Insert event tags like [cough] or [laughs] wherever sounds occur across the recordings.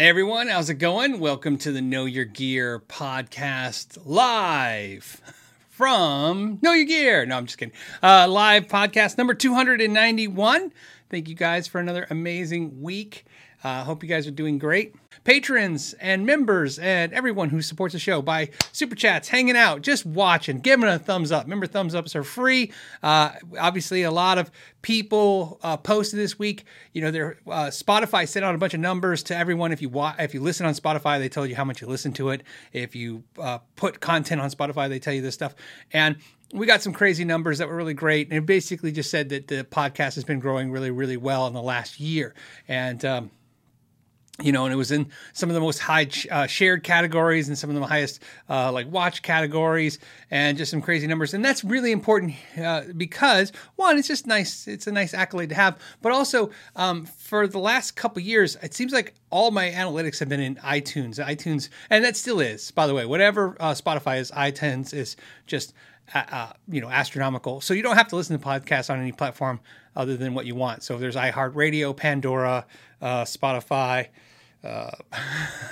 Hey everyone, how's it going? Welcome to the Know Your Gear podcast live from Know Your Gear. No, I'm just kidding. Uh, live podcast number 291. Thank you guys for another amazing week. Uh, hope you guys are doing great. Patrons and members and everyone who supports the show by super chats, hanging out, just watching, giving a thumbs up. Remember, thumbs ups are free. Uh, obviously, a lot of people uh, posted this week. You know, their uh, Spotify sent out a bunch of numbers to everyone. If you wa- if you listen on Spotify, they tell you how much you listen to it. If you uh, put content on Spotify, they tell you this stuff. And we got some crazy numbers that were really great. And it basically just said that the podcast has been growing really, really well in the last year. And um, you know, and it was in some of the most high uh, shared categories and some of the highest uh, like watch categories and just some crazy numbers. And that's really important uh, because one, it's just nice. It's a nice accolade to have, but also um, for the last couple years, it seems like all my analytics have been in iTunes. iTunes, and that still is, by the way. Whatever uh, Spotify is, iTunes is just uh, uh, you know astronomical. So you don't have to listen to podcasts on any platform other than what you want. So if there's iHeartRadio, Pandora, Spotify uh, [laughs]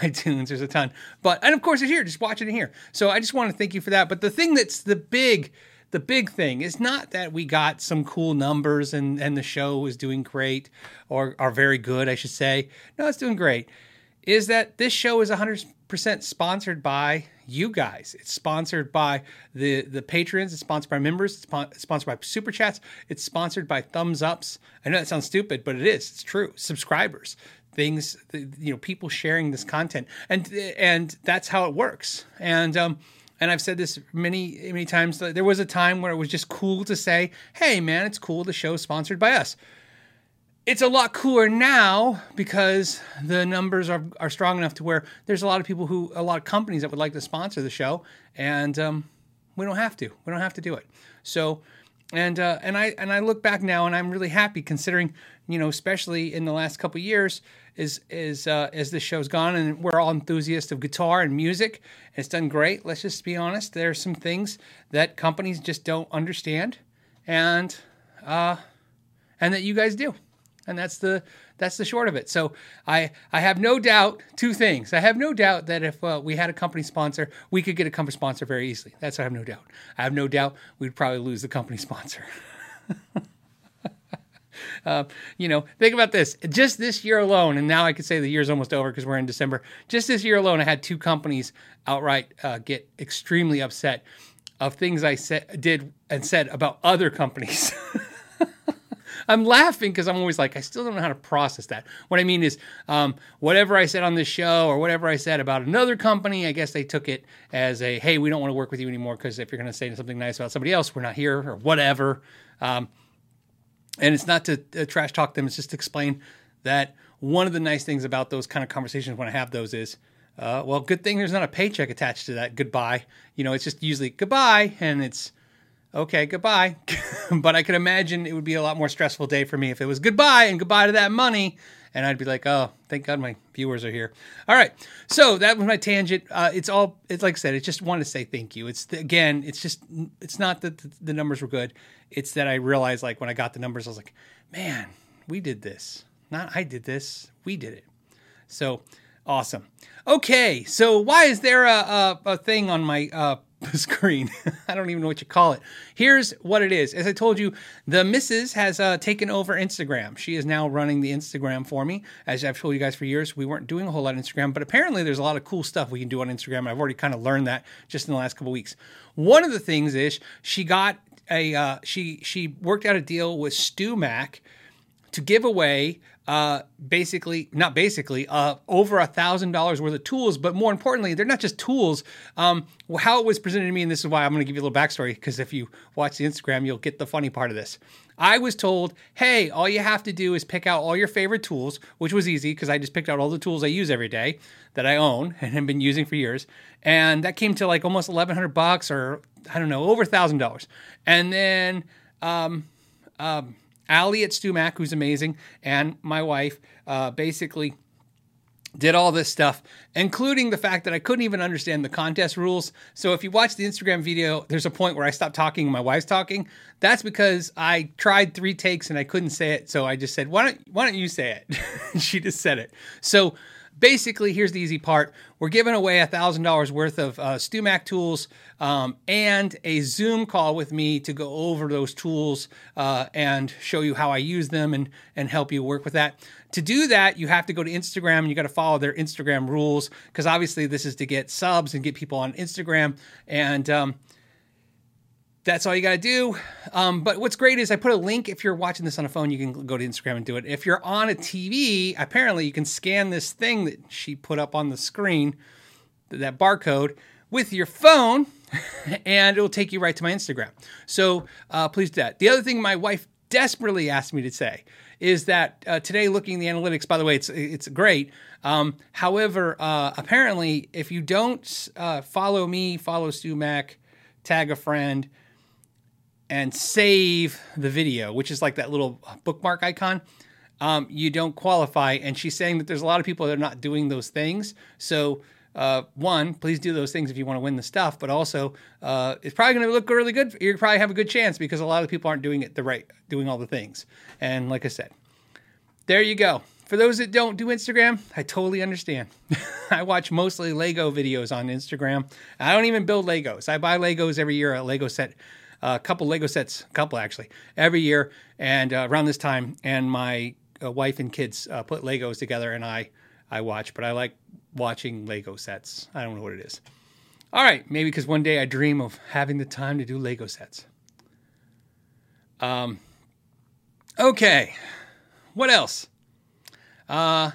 iTunes. There's a ton, but and of course it's here. Just watch it in here. So I just want to thank you for that. But the thing that's the big, the big thing is not that we got some cool numbers and and the show is doing great or are very good, I should say. No, it's doing great. Is that this show is 100% sponsored by you guys. It's sponsored by the the patrons. It's sponsored by members. It's sponsored by super chats. It's sponsored by thumbs ups. I know that sounds stupid, but it is. It's true. Subscribers things you know people sharing this content. And and that's how it works. And um and I've said this many many times there was a time where it was just cool to say hey man it's cool the show's sponsored by us. It's a lot cooler now because the numbers are, are strong enough to where there's a lot of people who a lot of companies that would like to sponsor the show and um, we don't have to. We don't have to do it. So and uh, and I and I look back now and I'm really happy considering you know especially in the last couple years is is uh, as the show's gone and we're all enthusiasts of guitar and music and it's done great. Let's just be honest. There are some things that companies just don't understand, and uh, and that you guys do, and that's the that's the short of it. So I I have no doubt two things. I have no doubt that if uh, we had a company sponsor, we could get a company sponsor very easily. That's I have no doubt. I have no doubt we'd probably lose the company [laughs] sponsor. Uh, [laughs] you know, think about this. Just this year alone, and now I could say the year's almost over because we're in December. Just this year alone, I had two companies outright uh, get extremely upset of things I said, did, and said about other companies. [laughs] I'm laughing because I'm always like, I still don't know how to process that. What I mean is, um, whatever I said on this show or whatever I said about another company, I guess they took it as a, hey, we don't want to work with you anymore because if you're going to say something nice about somebody else, we're not here or whatever. Um, and it's not to uh, trash talk them, it's just to explain that one of the nice things about those kind of conversations when I have those is, uh, well, good thing there's not a paycheck attached to that goodbye. You know, it's just usually goodbye and it's okay, goodbye. [laughs] but I could imagine it would be a lot more stressful day for me if it was goodbye and goodbye to that money. And I'd be like, oh, thank God my viewers are here. All right. So that was my tangent. Uh, it's all, it's like I said, it's just wanted to say thank you. It's, the, again, it's just, it's not that the numbers were good. It's that I realized, like, when I got the numbers, I was like, man, we did this. Not I did this, we did it. So awesome. Okay, so why is there a, a, a thing on my uh, screen? [laughs] I don't even know what you call it. Here's what it is. As I told you, the missus has uh, taken over Instagram. She is now running the Instagram for me. As I've told you guys for years, we weren't doing a whole lot on Instagram, but apparently there's a lot of cool stuff we can do on Instagram. I've already kind of learned that just in the last couple weeks. One of the things is she got a uh, she she worked out a deal with StewMac to give away uh, basically not basically uh, over a thousand dollars worth of tools but more importantly they're not just tools um, how it was presented to me and this is why i'm going to give you a little backstory because if you watch the instagram you'll get the funny part of this i was told hey all you have to do is pick out all your favorite tools which was easy because i just picked out all the tools i use every day that i own [laughs] and have been using for years and that came to like almost 1100 bucks or I don't know, over a thousand dollars. And then um, um, Allie at StewMac, who's amazing, and my wife uh, basically did all this stuff, including the fact that I couldn't even understand the contest rules. So if you watch the Instagram video, there's a point where I stopped talking and my wife's talking. That's because I tried three takes and I couldn't say it. So I just said, "Why don't Why don't you say it?" [laughs] she just said it. So basically, here's the easy part: we're giving away thousand dollars worth of uh, StewMac tools um, and a Zoom call with me to go over those tools uh, and show you how I use them and and help you work with that. To do that, you have to go to Instagram and you got to follow their Instagram rules because obviously this is to get subs and get people on Instagram and. Um, that's all you got to do. Um, but what's great is I put a link. If you're watching this on a phone, you can go to Instagram and do it. If you're on a TV, apparently you can scan this thing that she put up on the screen, that barcode, with your phone, [laughs] and it'll take you right to my Instagram. So uh, please do that. The other thing my wife desperately asked me to say is that uh, today, looking the analytics, by the way, it's it's great. Um, however, uh, apparently, if you don't uh, follow me, follow StewMac, tag a friend and save the video, which is like that little bookmark icon, um, you don't qualify. And she's saying that there's a lot of people that are not doing those things. So, uh, one, please do those things if you want to win the stuff. But also, uh, it's probably going to look really good. You probably have a good chance because a lot of people aren't doing it the right, doing all the things. And like I said, there you go. For those that don't do Instagram, I totally understand. [laughs] I watch mostly Lego videos on Instagram. I don't even build Legos. I buy Legos every year, a Lego set a couple Lego sets, a couple actually, every year, and uh, around this time, and my uh, wife and kids uh, put Legos together, and I I watch, but I like watching Lego sets. I don't know what it is. All right, maybe because one day I dream of having the time to do Lego sets. Um. Okay, what else? Uh,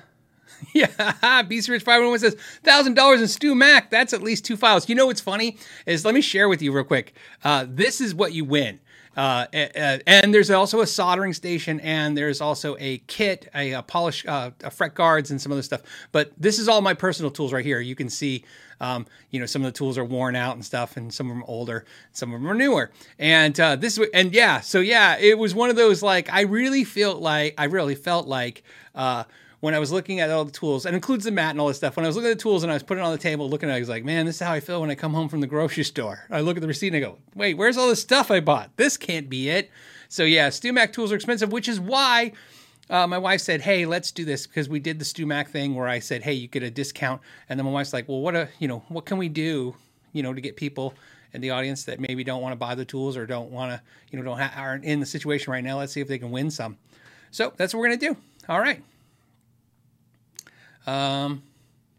[laughs] yeah, Beast Rich 511 says thousand dollars in StewMac. That's at least two files. You know what's funny is let me share with you real quick. Uh, this is what you win. Uh, and there's also a soldering station, and there's also a kit, a, a polish, uh, a fret guards, and some other stuff. But this is all my personal tools right here. You can see, um, you know, some of the tools are worn out and stuff, and some of them older, some of them are newer. And uh, this, and yeah, so yeah, it was one of those like I really felt like I really felt like. Uh, when I was looking at all the tools, and includes the mat and all this stuff. When I was looking at the tools and I was putting it on the table, looking at it, I was like, man, this is how I feel when I come home from the grocery [laughs] store. I look at the receipt and I go, wait, where's all this stuff I bought? This can't be it. So yeah, StewMac tools are expensive, which is why uh, my wife said, "Hey, let's do this," because we did the StewMac thing where I said, "Hey, you get a discount," and then my wife's like, "Well, what a you know what can we do, you know, to get people in the audience that maybe don't want to buy the tools or don't want to you know don't ha- aren't in the situation right now. Let's see if they can win some." So that's what we're gonna do. All right. Um,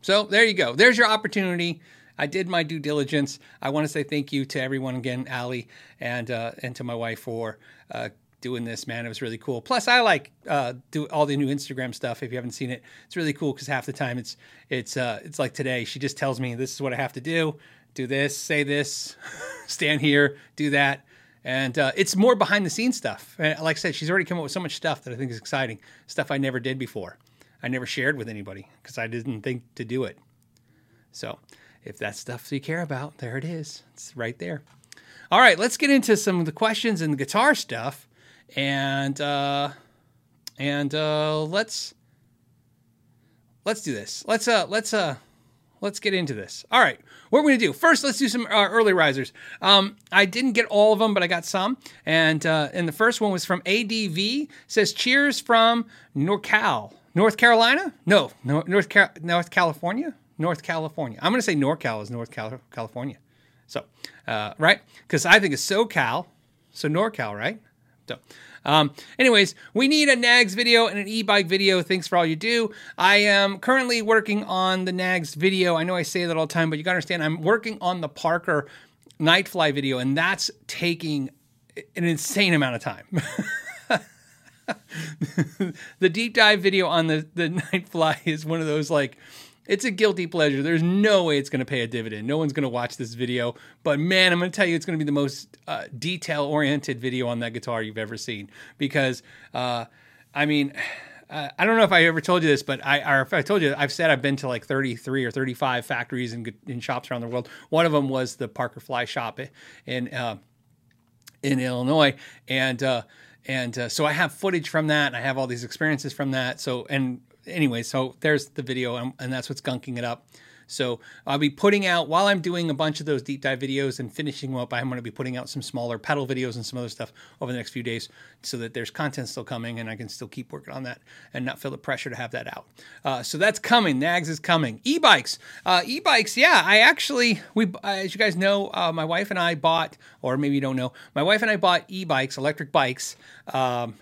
so there you go. There's your opportunity. I did my due diligence. I want to say thank you to everyone again, Ali, and uh, and to my wife for uh, doing this. Man, it was really cool. Plus, I like uh, do all the new Instagram stuff. If you haven't seen it, it's really cool because half the time it's it's uh, it's like today. She just tells me this is what I have to do. Do this, say this, [laughs] stand here, do that. And uh, it's more behind the scenes stuff. And like I said, she's already come up with so much stuff that I think is exciting, stuff I never did before. I never shared with anybody because I didn't think to do it. So if that's stuff you care about, there it is. It's right there. All right, let's get into some of the questions and the guitar stuff, and uh, and uh, let's let's do this. Let's uh let's uh let's get into this. All right, what we're going to do first, let's do some uh, early risers. Um, I didn't get all of them, but I got some, and uh, and the first one was from ADV. Says cheers from NorCal. North Carolina? No, North Car- North California. North California. I'm going to say NorCal is North Cal- California. So, uh, right? Because I think it's SoCal, so NorCal, right? So, um, anyways, we need a Nags video and an e-bike video. Thanks for all you do. I am currently working on the Nags video. I know I say that all the time, but you got to understand, I'm working on the Parker Nightfly video, and that's taking an insane amount of time. [laughs] [laughs] the deep dive video on the the [laughs] Nightfly is one of those like it's a guilty pleasure. There's no way it's going to pay a dividend. No one's going to watch this video, but man, I'm going to tell you, it's going to be the most uh, detail oriented video on that guitar you've ever seen. Because, uh, I mean, [sighs] uh, I don't know if I ever told you this, but I, or if I told you, I've said I've been to like 33 or 35 factories and in shops around the world. One of them was the Parker Fly shop in uh, in Illinois, and uh, and uh, so I have footage from that, and I have all these experiences from that. So and anyway, so there's the video, and, and that's what's gunking it up. So I'll be putting out while I'm doing a bunch of those deep dive videos and finishing them up. I'm going to be putting out some smaller pedal videos and some other stuff over the next few days, so that there's content still coming and I can still keep working on that and not feel the pressure to have that out. Uh, so that's coming. Nags is coming. E-bikes, uh, e-bikes. Yeah, I actually we as you guys know, uh, my wife and I bought, or maybe you don't know, my wife and I bought e-bikes, electric bikes. Um,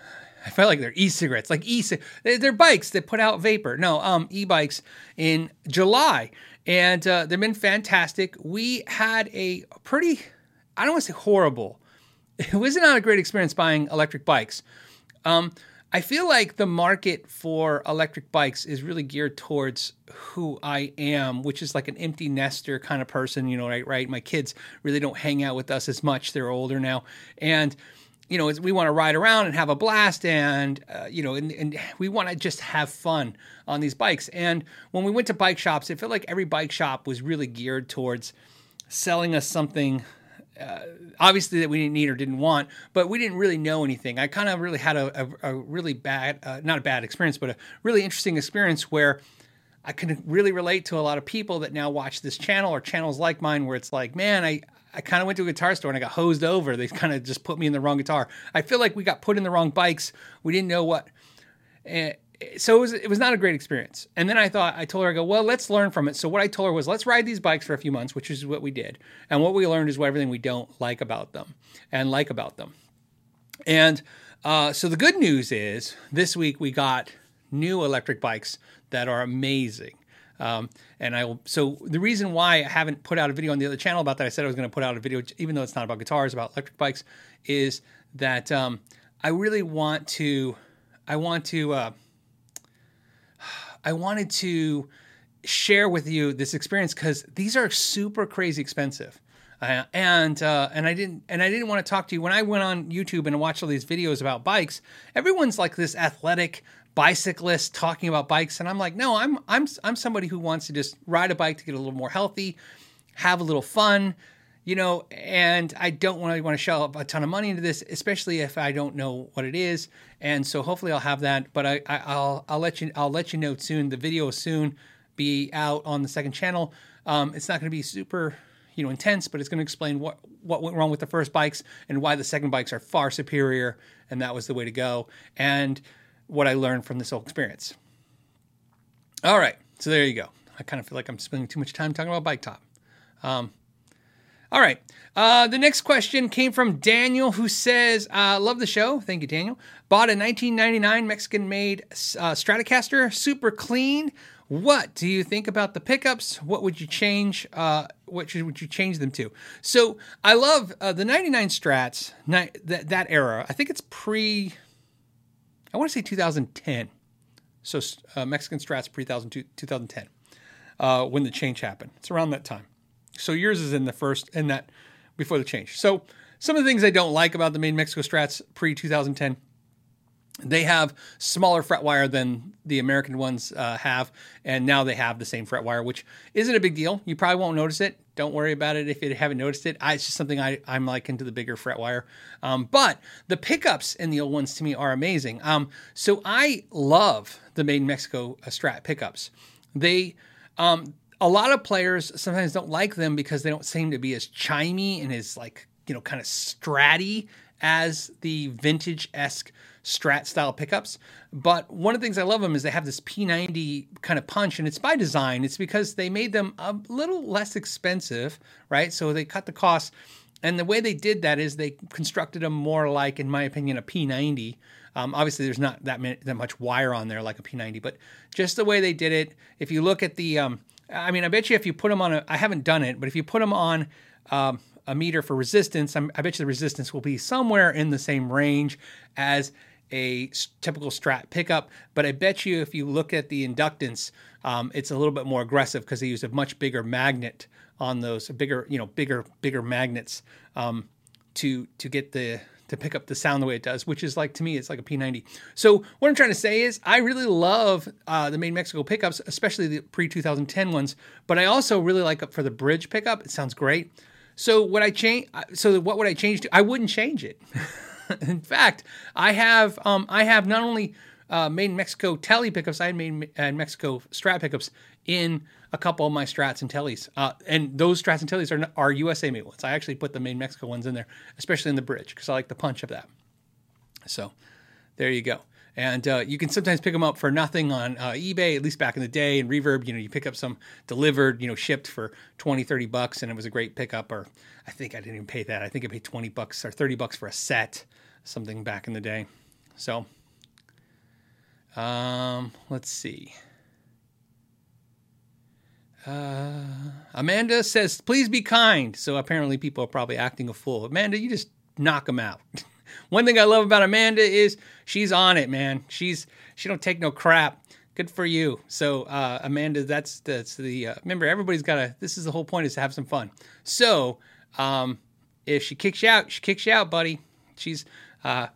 I felt like they're e-cigarettes, like e they're bikes that put out vapor. No, um, e-bikes in July, and uh, they've been fantastic. We had a pretty, I don't want to say horrible. [laughs] It was not a great experience buying electric bikes. Um, I feel like the market for electric bikes is really geared towards who I am, which is like an empty nester kind of person, you know, right? Right. My kids really don't hang out with us as much. They're older now. And, you know, we want to ride around and have a blast and, uh, you know, and, and we want to just have fun on these bikes. And when we went to bike shops, it felt like every bike shop was really geared towards selling us something uh, obviously that we didn't need or didn't want, but we didn't really know anything. I kind of really had a, a, a really bad, uh, not a bad experience, but a really interesting experience where I can really relate to a lot of people that now watch this channel or channels like mine where it's like, man, I, I kind of went to a guitar store and I got hosed over. They kind of just put me in the wrong guitar. I feel like we got put in the wrong bikes. We didn't know what. Uh, so it was it was not a great experience. And then I thought I told her I go, well, let's learn from it. So what I told her was let's ride these bikes for a few months, which is what we did. And what we learned is what everything we don't like about them and like about them. And uh, so the good news is this week we got new electric bikes that are amazing. Um, and I will. So the reason why I haven't put out a video on the other channel about that, I said I was going to put out a video, even though it's not about guitars, about electric bikes, is that um, I really want to. I want to. Uh, I wanted to share with you this experience because these are super crazy expensive. Uh, and uh, and I didn't and I didn't want to talk to you when I went on YouTube and watched all these videos about bikes. Everyone's like this athletic bicyclist talking about bikes, and I'm like, no, I'm I'm I'm somebody who wants to just ride a bike to get a little more healthy, have a little fun, you know, and I don't really want to shell up a ton of money into this, especially if I don't know what it is. And so hopefully I'll have that, but I, I will I'll let you I'll let you know soon. The video will soon be out on the second channel. Um, it's not going to be super you know intense, but it's going to explain what what went wrong with the first bikes and why the second bikes are far superior, and that was the way to go, and what I learned from this whole experience. All right, so there you go. I kind of feel like I'm spending too much time talking about bike top. Um, all right. Uh, the next question came from Daniel, who says, uh, "Love the show. Thank you, Daniel. Bought a 1999 Mexican-made uh, Stratocaster, super clean. What do you think about the pickups? What would you change? Uh, what should, would you change them to? So I love uh, the 99 Strats. Ni- that that era. I think it's pre. I want to say 2010. So uh, Mexican Strats pre 2010 uh, when the change happened. It's around that time. So yours is in the first in that before the change. So some of the things I don't like about the main Mexico Strats pre 2010, they have smaller fret wire than the American ones uh, have, and now they have the same fret wire, which isn't a big deal. You probably won't notice it. Don't worry about it if you haven't noticed it. I, it's just something I, I'm like into the bigger fret wire. Um, but the pickups in the old ones to me are amazing. Um, so I love the Made in Mexico uh, Strat pickups. They um, a lot of players sometimes don't like them because they don't seem to be as chimey and as like you know kind of stratty as the vintage esque strat style pickups. But one of the things I love them is they have this P90 kind of punch, and it's by design. It's because they made them a little less expensive, right? So they cut the cost. And the way they did that is they constructed them more like, in my opinion, a P90. Um, obviously, there's not that many, that much wire on there like a P90, but just the way they did it. If you look at the um, I mean, I bet you if you put them on a, I haven't done it, but if you put them on um, a meter for resistance, I'm, i bet you the resistance will be somewhere in the same range as a typical Strat pickup. But I bet you if you look at the inductance, um, it's a little bit more aggressive because they use a much bigger magnet on those, bigger, you know, bigger, bigger magnets um, to to get the to pick up the sound the way it does, which is like to me, it's like a P90. So what I'm trying to say is, I really love uh, the Made Mexico pickups, especially the pre 2010 ones. But I also really like for the bridge pickup. It sounds great. So what I change? Uh, so what would I change to? I wouldn't change it. [laughs] [laughs] in fact, I have um, I have not only uh, made Mexico tele pickups, I made in Mexico Strat pickups in a couple of my Strats and Tellys. Uh, and those Strats and Tellys are, are USA made ones. I actually put the main Mexico ones in there, especially in the bridge, because I like the punch of that. So there you go. And uh, you can sometimes pick them up for nothing on uh, eBay, at least back in the day. And Reverb, you know, you pick up some delivered, you know, shipped for 20, 30 bucks, and it was a great pickup. Or I think I didn't even pay that. I think I paid 20 bucks or 30 bucks for a set, something back in the day. So um, let's see. Uh, Amanda says, please be kind. So apparently people are probably acting a fool. Amanda, you just knock them out. [laughs] One thing I love about Amanda is she's on it, man. She's she don't take no crap. Good for you. So uh, Amanda, that's that's the uh, remember everybody's got to. This is the whole point is to have some fun. So um, if she kicks you out, she kicks you out, buddy. She's uh,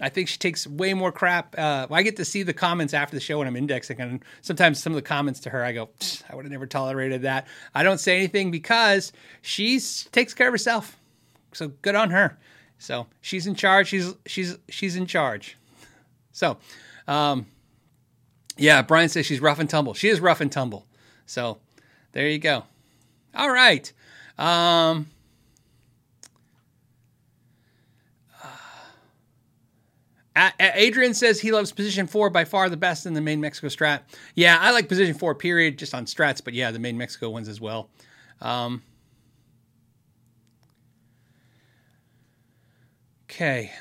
I think she takes way more crap. Uh, I get to see the comments after the show when I'm indexing, and sometimes some of the comments to her, I go, I would have never tolerated that. I don't say anything because she takes care of herself. So good on her. So she's in charge. She's she's she's in charge. So, um, yeah, Brian says she's rough and tumble. She is rough and tumble. So there you go. All right. Um, Adrian says he loves position four by far the best in the main Mexico strat. Yeah, I like position four, period, just on strats, but yeah, the main Mexico ones as well. Um, okay.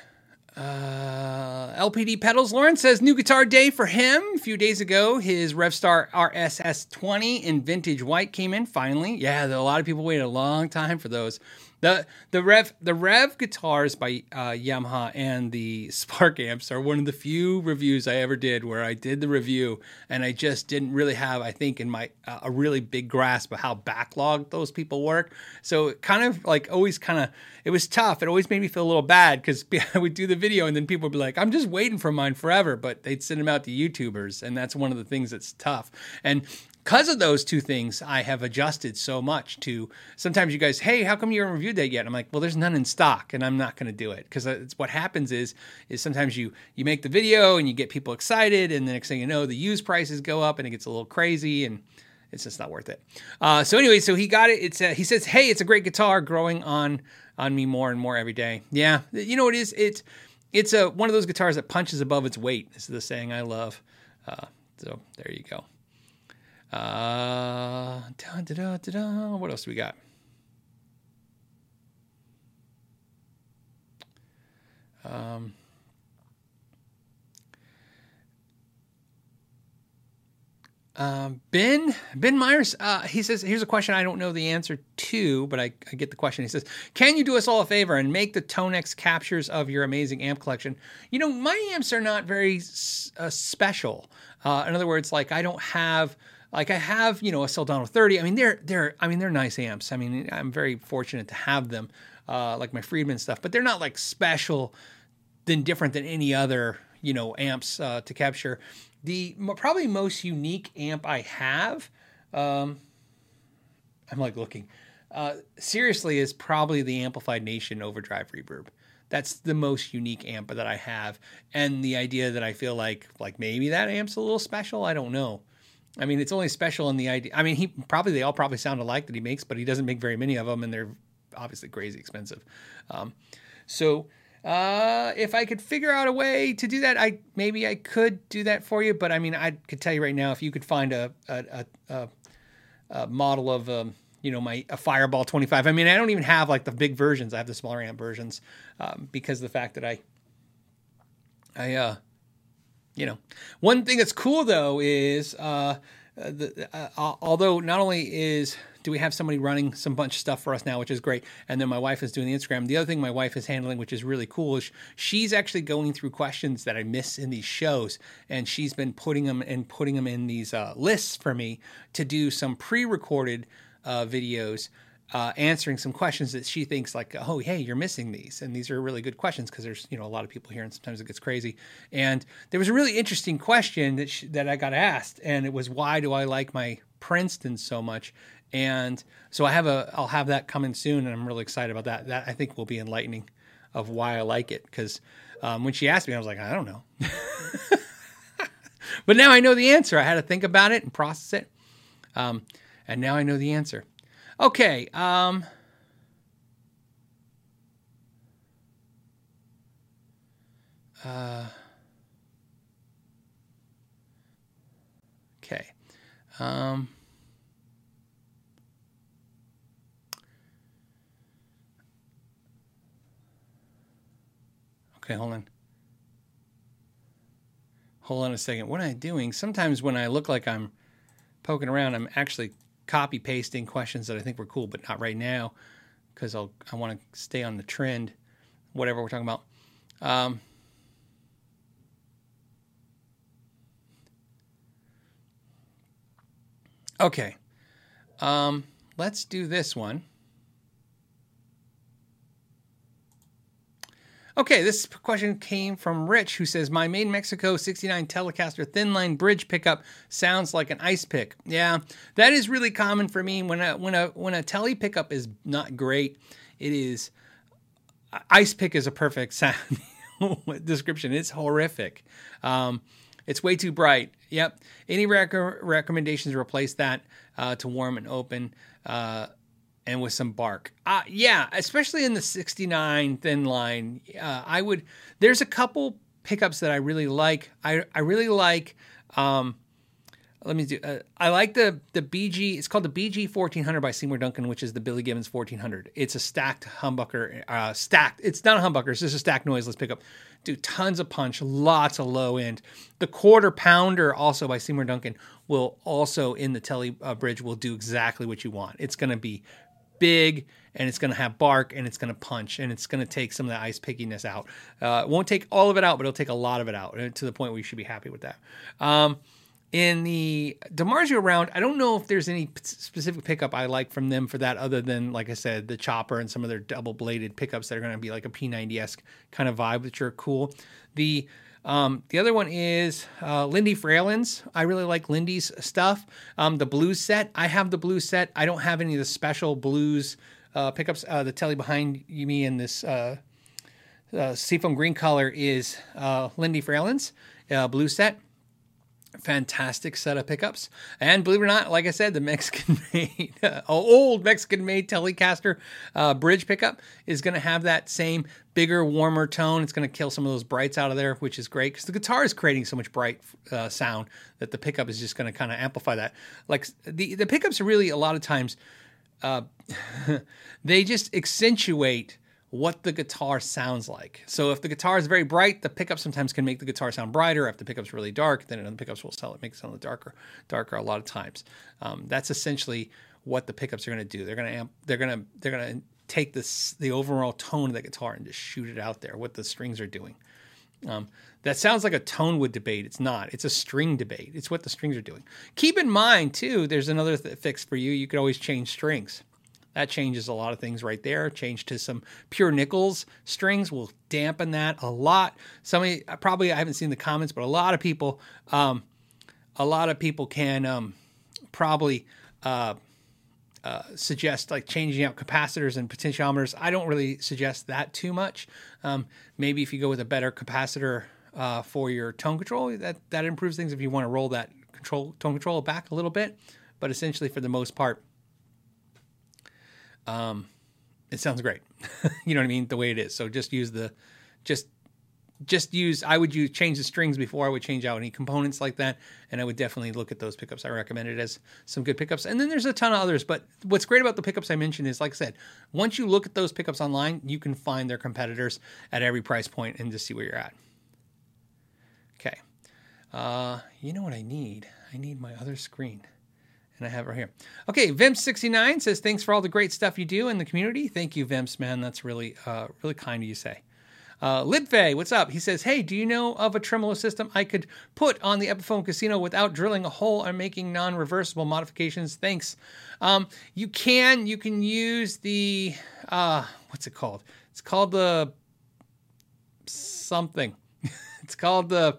Uh, LPD pedals. Lawrence says new guitar day for him. A few days ago, his Revstar RSS 20 in vintage white came in finally. Yeah, a lot of people waited a long time for those. The the Rev the Rev guitars by uh, Yamaha and the Spark amps are one of the few reviews I ever did where I did the review and I just didn't really have I think in my uh, a really big grasp of how backlogged those people work. So it kind of like always kind of it was tough. It always made me feel a little bad because I would do the video and then people would be like, "I'm just waiting for mine forever," but they'd send them out to YouTubers, and that's one of the things that's tough. And because of those two things, I have adjusted so much to sometimes you guys, hey, how come you haven't reviewed that yet? I'm like, well, there's none in stock, and I'm not going to do it because it's what happens is is sometimes you you make the video and you get people excited, and the next thing you know, the used prices go up and it gets a little crazy and. It's just not worth it. Uh, so anyway, so he got it. It's a, he says, "Hey, it's a great guitar, growing on on me more and more every day." Yeah, you know what it is. It's it's a one of those guitars that punches above its weight. This is the saying I love. Uh, so there you go. Uh, da, da, da, what else do we got? Um, um, ben Ben Myers, uh, he says, "Here's a question I don't know the answer to, but I, I, get the question." He says, "Can you do us all a favor and make the Tonex captures of your amazing amp collection? You know, my amps are not very uh, special. Uh, in other words, like I don't have." Like I have, you know, a Soldano 30. I mean, they're they're I mean they're nice amps. I mean, I'm very fortunate to have them, uh, like my Friedman stuff. But they're not like special, than different than any other, you know, amps uh, to capture. The probably most unique amp I have, um, I'm like looking, uh, seriously, is probably the Amplified Nation Overdrive Reverb. That's the most unique amp that I have, and the idea that I feel like like maybe that amp's a little special. I don't know. I mean, it's only special in the idea. I mean, he probably they all probably sound alike that he makes, but he doesn't make very many of them, and they're obviously crazy expensive. Um, so uh, if I could figure out a way to do that, I maybe I could do that for you. But I mean, I could tell you right now, if you could find a a, a, a model of um, you know my a Fireball 25. I mean, I don't even have like the big versions. I have the smaller amp versions um, because the fact that I I uh you know, one thing that's cool though is uh, the, uh, although not only is do we have somebody running some bunch of stuff for us now, which is great, and then my wife is doing the Instagram. The other thing my wife is handling, which is really cool, is she's actually going through questions that I miss in these shows, and she's been putting them and putting them in these uh, lists for me to do some pre-recorded uh, videos uh, answering some questions that she thinks like, oh, hey, you're missing these, and these are really good questions because there's you know a lot of people here, and sometimes it gets crazy. And there was a really interesting question that she, that I got asked, and it was why do I like my Princeton so much? And so I have a I'll have that coming soon, and I'm really excited about that. That I think will be enlightening of why I like it because um, when she asked me, I was like, I don't know. [laughs] but now I know the answer. I had to think about it and process it. Um, and now I know the answer. Okay. Um, uh, okay. Um, okay, hold on. Hold on a second. What am I doing? Sometimes when I look like I'm poking around, I'm actually copy pasting questions that I think were cool, but not right now because I'll I want to stay on the trend, whatever we're talking about. Um, okay, um, let's do this one. Okay, this question came from Rich, who says, My Made Mexico 69 Telecaster thin line bridge pickup sounds like an ice pick. Yeah, that is really common for me. When a, when a, when a tele pickup is not great, it is, ice pick is a perfect sound [laughs] description. It's horrific. Um, it's way too bright. Yep. Any rec- recommendations to replace that uh, to warm and open? Uh, and with some bark. Uh, yeah, especially in the 69 thin line. Uh, I would, there's a couple pickups that I really like. I, I really like, um, let me do, uh, I like the, the BG, it's called the BG 1400 by Seymour Duncan, which is the Billy Gibbons 1400. It's a stacked humbucker, uh, stacked, it's not a humbucker, it's just a stacked noiseless pickup. Do tons of punch, lots of low end. The quarter pounder, also by Seymour Duncan, will also in the tele uh, bridge will do exactly what you want. It's going to be big and it's going to have bark and it's going to punch and it's going to take some of the ice pickiness out. Uh, it won't take all of it out, but it'll take a lot of it out to the point where you should be happy with that. Um, in the DiMarzio round, I don't know if there's any specific pickup I like from them for that, other than, like I said, the chopper and some of their double bladed pickups that are going to be like a P90 esque kind of vibe, which are cool. The um, the other one is uh, Lindy Fralins. I really like Lindy's stuff. Um, the blues set. I have the blues set. I don't have any of the special blues uh, pickups. Uh, the telly behind me in this uh, uh, seafoam green color is uh, Lindy Fralins blue set fantastic set of pickups. And believe it or not, like I said, the Mexican [laughs] made, uh, old Mexican made Telecaster uh, bridge pickup is going to have that same bigger, warmer tone. It's going to kill some of those brights out of there, which is great because the guitar is creating so much bright uh, sound that the pickup is just going to kind of amplify that. Like the, the pickups are really a lot of times, uh, [laughs] they just accentuate what the guitar sounds like. So if the guitar is very bright, the pickup sometimes can make the guitar sound brighter. If the pickup's really dark, then the pickups will tell it make it sound darker, darker a lot of times. Um, that's essentially what the pickups are going to do. They're going to amp, they're going to they're going to take this the overall tone of the guitar and just shoot it out there. What the strings are doing. Um, that sounds like a tone wood debate. It's not. It's a string debate. It's what the strings are doing. Keep in mind too. There's another th- fix for you. You could always change strings. That changes a lot of things right there. Change to some pure nickels strings will dampen that a lot. Somebody probably I haven't seen the comments, but a lot of people, um, a lot of people can um, probably uh, uh, suggest like changing out capacitors and potentiometers. I don't really suggest that too much. Um, maybe if you go with a better capacitor uh, for your tone control, that that improves things. If you want to roll that control tone control back a little bit, but essentially for the most part um, it sounds great. [laughs] you know what I mean? The way it is. So just use the, just, just use. I would use change the strings before I would change out any components like that, and I would definitely look at those pickups. I recommend it as some good pickups. And then there's a ton of others. But what's great about the pickups I mentioned is, like I said, once you look at those pickups online, you can find their competitors at every price point and just see where you're at. Okay. Uh, you know what I need? I need my other screen and I have it right here. Okay, Vimps69 says, Thanks for all the great stuff you do in the community. Thank you, Vimps, man. That's really, uh, really kind of you say. Uh, Lidfay, what's up? He says, Hey, do you know of a tremolo system I could put on the Epiphone Casino without drilling a hole or making non reversible modifications? Thanks. Um, you can, you can use the, uh, what's it called? It's called the something. [laughs] it's called the,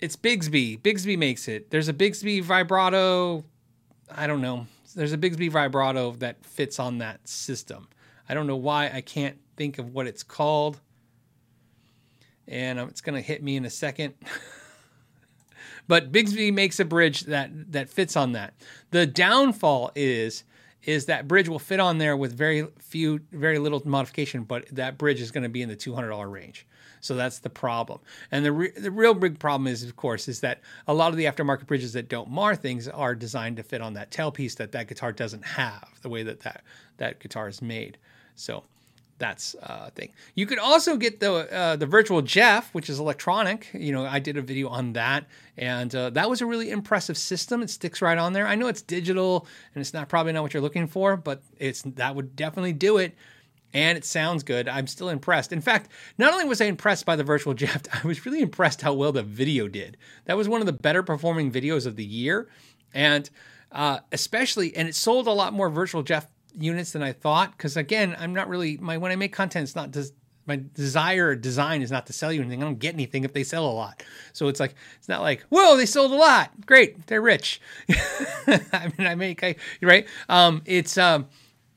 it's Bigsby. Bigsby makes it. There's a Bigsby vibrato. I don't know. There's a Bigsby vibrato that fits on that system. I don't know why I can't think of what it's called. And it's going to hit me in a second. [laughs] But Bigsby makes a bridge that that fits on that. The downfall is is that bridge will fit on there with very few, very little modification, but that bridge is going to be in the $200 range. So that's the problem. And the, re- the real big problem is, of course, is that a lot of the aftermarket bridges that don't mar things are designed to fit on that tailpiece that that guitar doesn't have, the way that that, that guitar is made. So that's a thing. You could also get the uh, the virtual Jeff, which is electronic. You know, I did a video on that, and uh, that was a really impressive system. It sticks right on there. I know it's digital, and it's not probably not what you're looking for, but it's that would definitely do it. And it sounds good. I'm still impressed. In fact, not only was I impressed by the virtual [laughs] Jeff, I was really impressed how well the video did. That was one of the better performing videos of the year, and uh, especially, and it sold a lot more virtual Jeff units than I thought. Because again, I'm not really my when I make content, it's not just my desire or design is not to sell you anything. I don't get anything if they sell a lot. So it's like it's not like whoa, they sold a lot. Great, they're rich. [laughs] I mean, I make I, right. Um, it's um,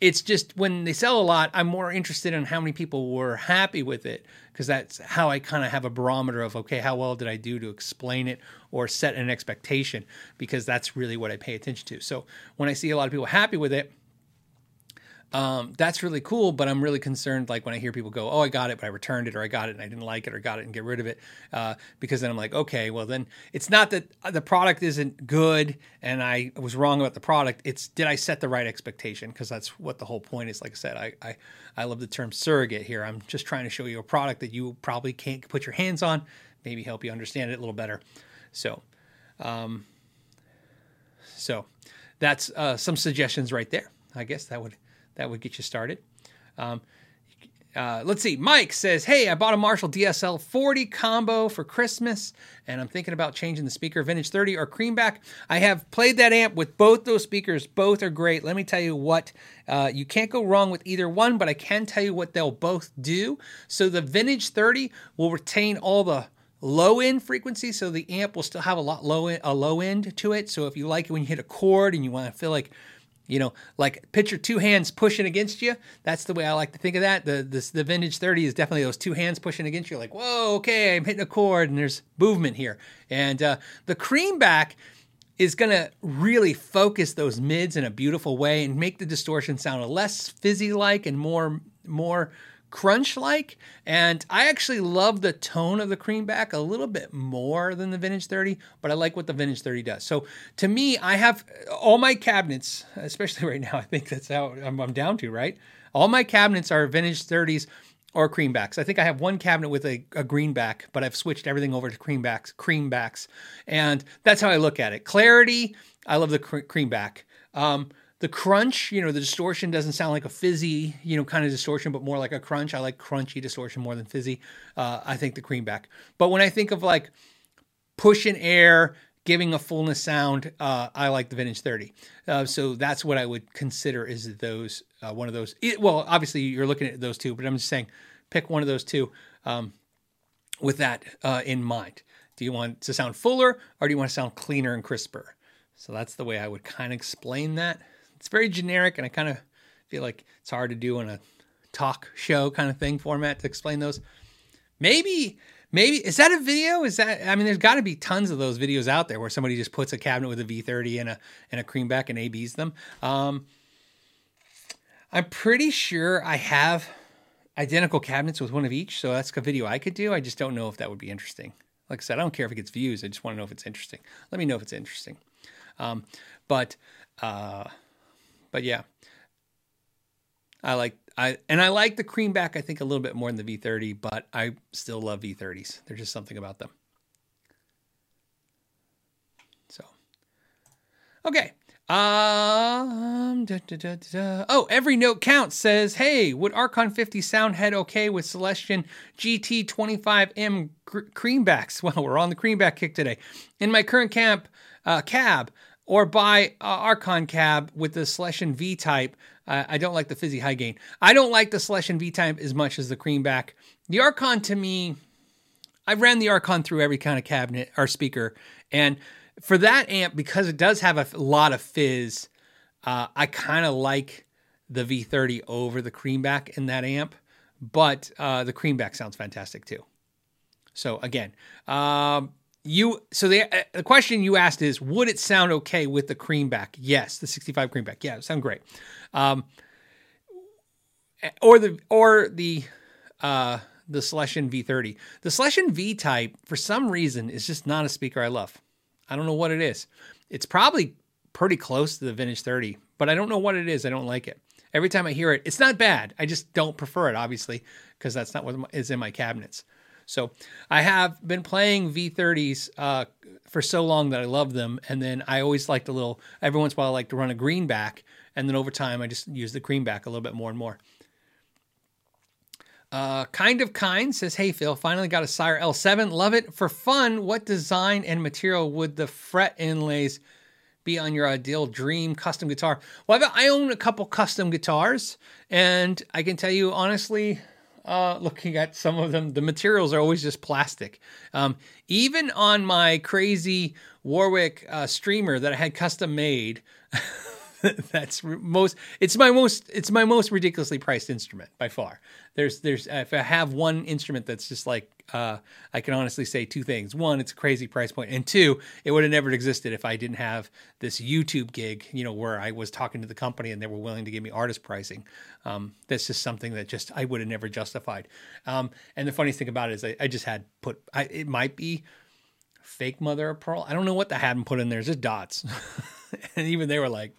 it's just when they sell a lot, I'm more interested in how many people were happy with it because that's how I kind of have a barometer of okay, how well did I do to explain it or set an expectation because that's really what I pay attention to. So when I see a lot of people happy with it um, that's really cool, but I'm really concerned. Like when I hear people go, "Oh, I got it, but I returned it, or I got it and I didn't like it, or got it and get rid of it," uh, because then I'm like, okay, well then it's not that the product isn't good and I was wrong about the product. It's did I set the right expectation? Because that's what the whole point is. Like I said, I, I I love the term surrogate here. I'm just trying to show you a product that you probably can't put your hands on, maybe help you understand it a little better. So, um, so that's uh, some suggestions right there. I guess that would that would get you started. Um, uh, let's see. Mike says, Hey, I bought a Marshall DSL 40 combo for Christmas, and I'm thinking about changing the speaker Vintage 30 or Creamback. I have played that amp with both those speakers. Both are great. Let me tell you what, uh, you can't go wrong with either one, but I can tell you what they'll both do. So the Vintage 30 will retain all the low end frequency, so the amp will still have a lot low a low end to it. So if you like it when you hit a chord and you want to feel like you know, like picture two hands pushing against you. That's the way I like to think of that. The the, the vintage 30 is definitely those two hands pushing against you. Like, whoa, okay, I'm hitting a chord and there's movement here. And uh, the creamback is going to really focus those mids in a beautiful way and make the distortion sound less fizzy like and more more crunch like. And I actually love the tone of the creamback a little bit more than the vintage 30, but I like what the vintage 30 does. So to me, I have all my cabinets, especially [laughs] right now, I think that's how I'm, I'm down to, right? All my cabinets are vintage 30s or creambacks. I think I have one cabinet with a, a, greenback, but I've switched everything over to creambacks, creambacks, and that's how I look at it. Clarity, I love the cre- creamback. Um, the crunch, you know, the distortion doesn't sound like a fizzy, you know, kind of distortion, but more like a crunch. I like crunchy distortion more than fizzy. Uh, I think the creamback. But when I think of like pushing air, giving a fullness sound, uh, I like the Vintage 30. Uh, so that's what I would consider is those uh, one of those. It, well, obviously you're looking at those two, but I'm just saying pick one of those two um, with that uh, in mind. Do you want to sound fuller or do you want to sound cleaner and crisper? So that's the way I would kind of explain that it's very generic, and I kind of feel like it's hard to do in a talk show kind of thing format to explain those. Maybe, maybe is that a video? Is that I mean, there's got to be tons of those videos out there where somebody just puts a cabinet with a V30 and a and a creamback and ABs them. Um, I'm pretty sure I have identical cabinets with one of each, so that's a video I could do. I just don't know if that would be interesting. Like I said, I don't care if it gets views. I just want to know if it's interesting. Let me know if it's interesting. Um, but uh, but yeah, I like I and I like the creamback. I think a little bit more than the V30, but I still love V30s. There's just something about them. So, okay. Um, da, da, da, oh, every note counts says, hey, would Archon 50 sound head okay with Celestion GT 25M creambacks? [laughs] Well, we're on the creamback kick today. In my current camp uh, cab, or buy uh, Archon cab with the Celestion V type. Uh, I don't like the fizzy high gain. I don't like the Celestion V type as much as the Creamback. The Archon to me, I ran the Archon through every kind of cabinet or speaker, and for that amp because it does have a lot of fizz, uh, I kind of like the V30 over the Creamback in that amp. But uh, the Creamback sounds fantastic too. So again, um, you so the uh, the question you asked is would it sound okay with the creamback? Yes, the 65 creamback. Yeah, it sound great. Um, or the or the uh, the Celestion V30. The Celestion V Type for some reason is just not a speaker I love. I don't know what it is. It's probably pretty close to the Vintage 30, but I don't know what it is. I don't like it. Every time I hear it, it's not bad. I just don't prefer it, obviously, because that's not what is in my cabinets. So I have been playing V30s uh, for so long that I love them, and then I always like a little. Every once in a while, I like to run a greenback, and then over time, I just use the greenback a little bit more and more. Uh, kind of kind says, "Hey Phil, finally got a Sire L7. Love it for fun. What design and material would the fret inlays be on your ideal dream custom guitar?" Well, I own a couple custom guitars, and I can tell you honestly, uh, looking at some of them, the materials are always just plastic. Um, even on my crazy Warwick uh, streamer that I had custom made. [laughs] [laughs] that's most it's my most it's my most ridiculously priced instrument by far. There's there's if i have one instrument that's just like uh, i can honestly say two things. One it's a crazy price point and two it would have never existed if i didn't have this youtube gig you know where i was talking to the company and they were willing to give me artist pricing. Um, that's just something that just i would have never justified. Um, and the funniest thing about it is i, I just had put I, it might be fake mother of pearl. I don't know what the hadn't put in there. It's just dots. [laughs] And even they were like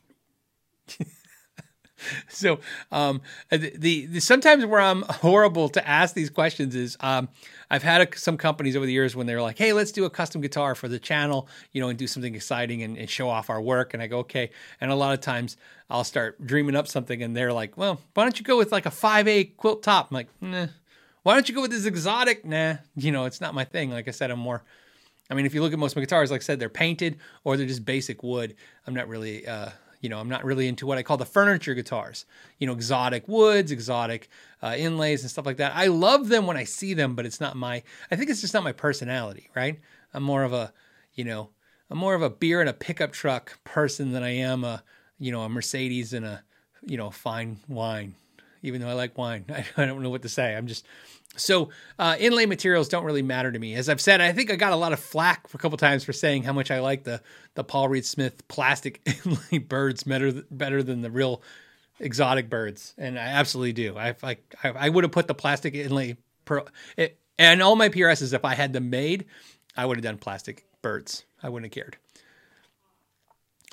[laughs] so um, the, the, the, sometimes where I'm [laughs] horrible to ask these questions is um, I've had a, some companies over the years when they're like, "Hey, let's do a custom guitar for the channel, you know, and do something exciting and, and, show off our work." And I go, "Okay." And a lot of times I'll start dreaming up something, and they're like, "Well, why don't you go with like a five A quilt top?" I'm like, "Nah." Why don't you go with this exotic? Nah, you know, it's not my thing. Like I said, I'm more. I mean, if you look at most of my guitars, like I said, they're painted or they're just basic wood. I'm not really uh, you know, I'm not really into what I call the furniture guitars, you know, exotic woods, exotic uh, inlays and stuff like that. I love them when I see them, but it's not my, I think it's just not my personality, right? I'm more of a, you know, I'm more of a beer and a pickup truck person than I am a, you know, a Mercedes and a, you know, fine wine. Even though I like wine, I, [laughs] I don't know what to say. I'm just, so uh, inlay materials don't really matter to me. As I've said, I think I got a lot of flack for a couple times for saying how much I like the the Paul Reed Smith plastic [laughs] inlay birds better better than the real exotic birds, and I absolutely do. I I, I would have put the plastic inlay pro, it, and all my PRSs if I had them made, I would have done plastic birds. I wouldn't have cared.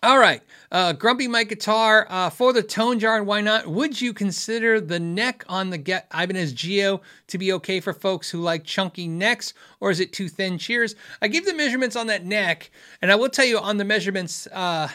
All right, uh, Grumpy Mike Guitar uh, for the tone jar and why not? Would you consider the neck on the Get Ibanez GIO to be okay for folks who like chunky necks, or is it too thin? Cheers. I gave the measurements on that neck, and I will tell you on the measurements. Uh,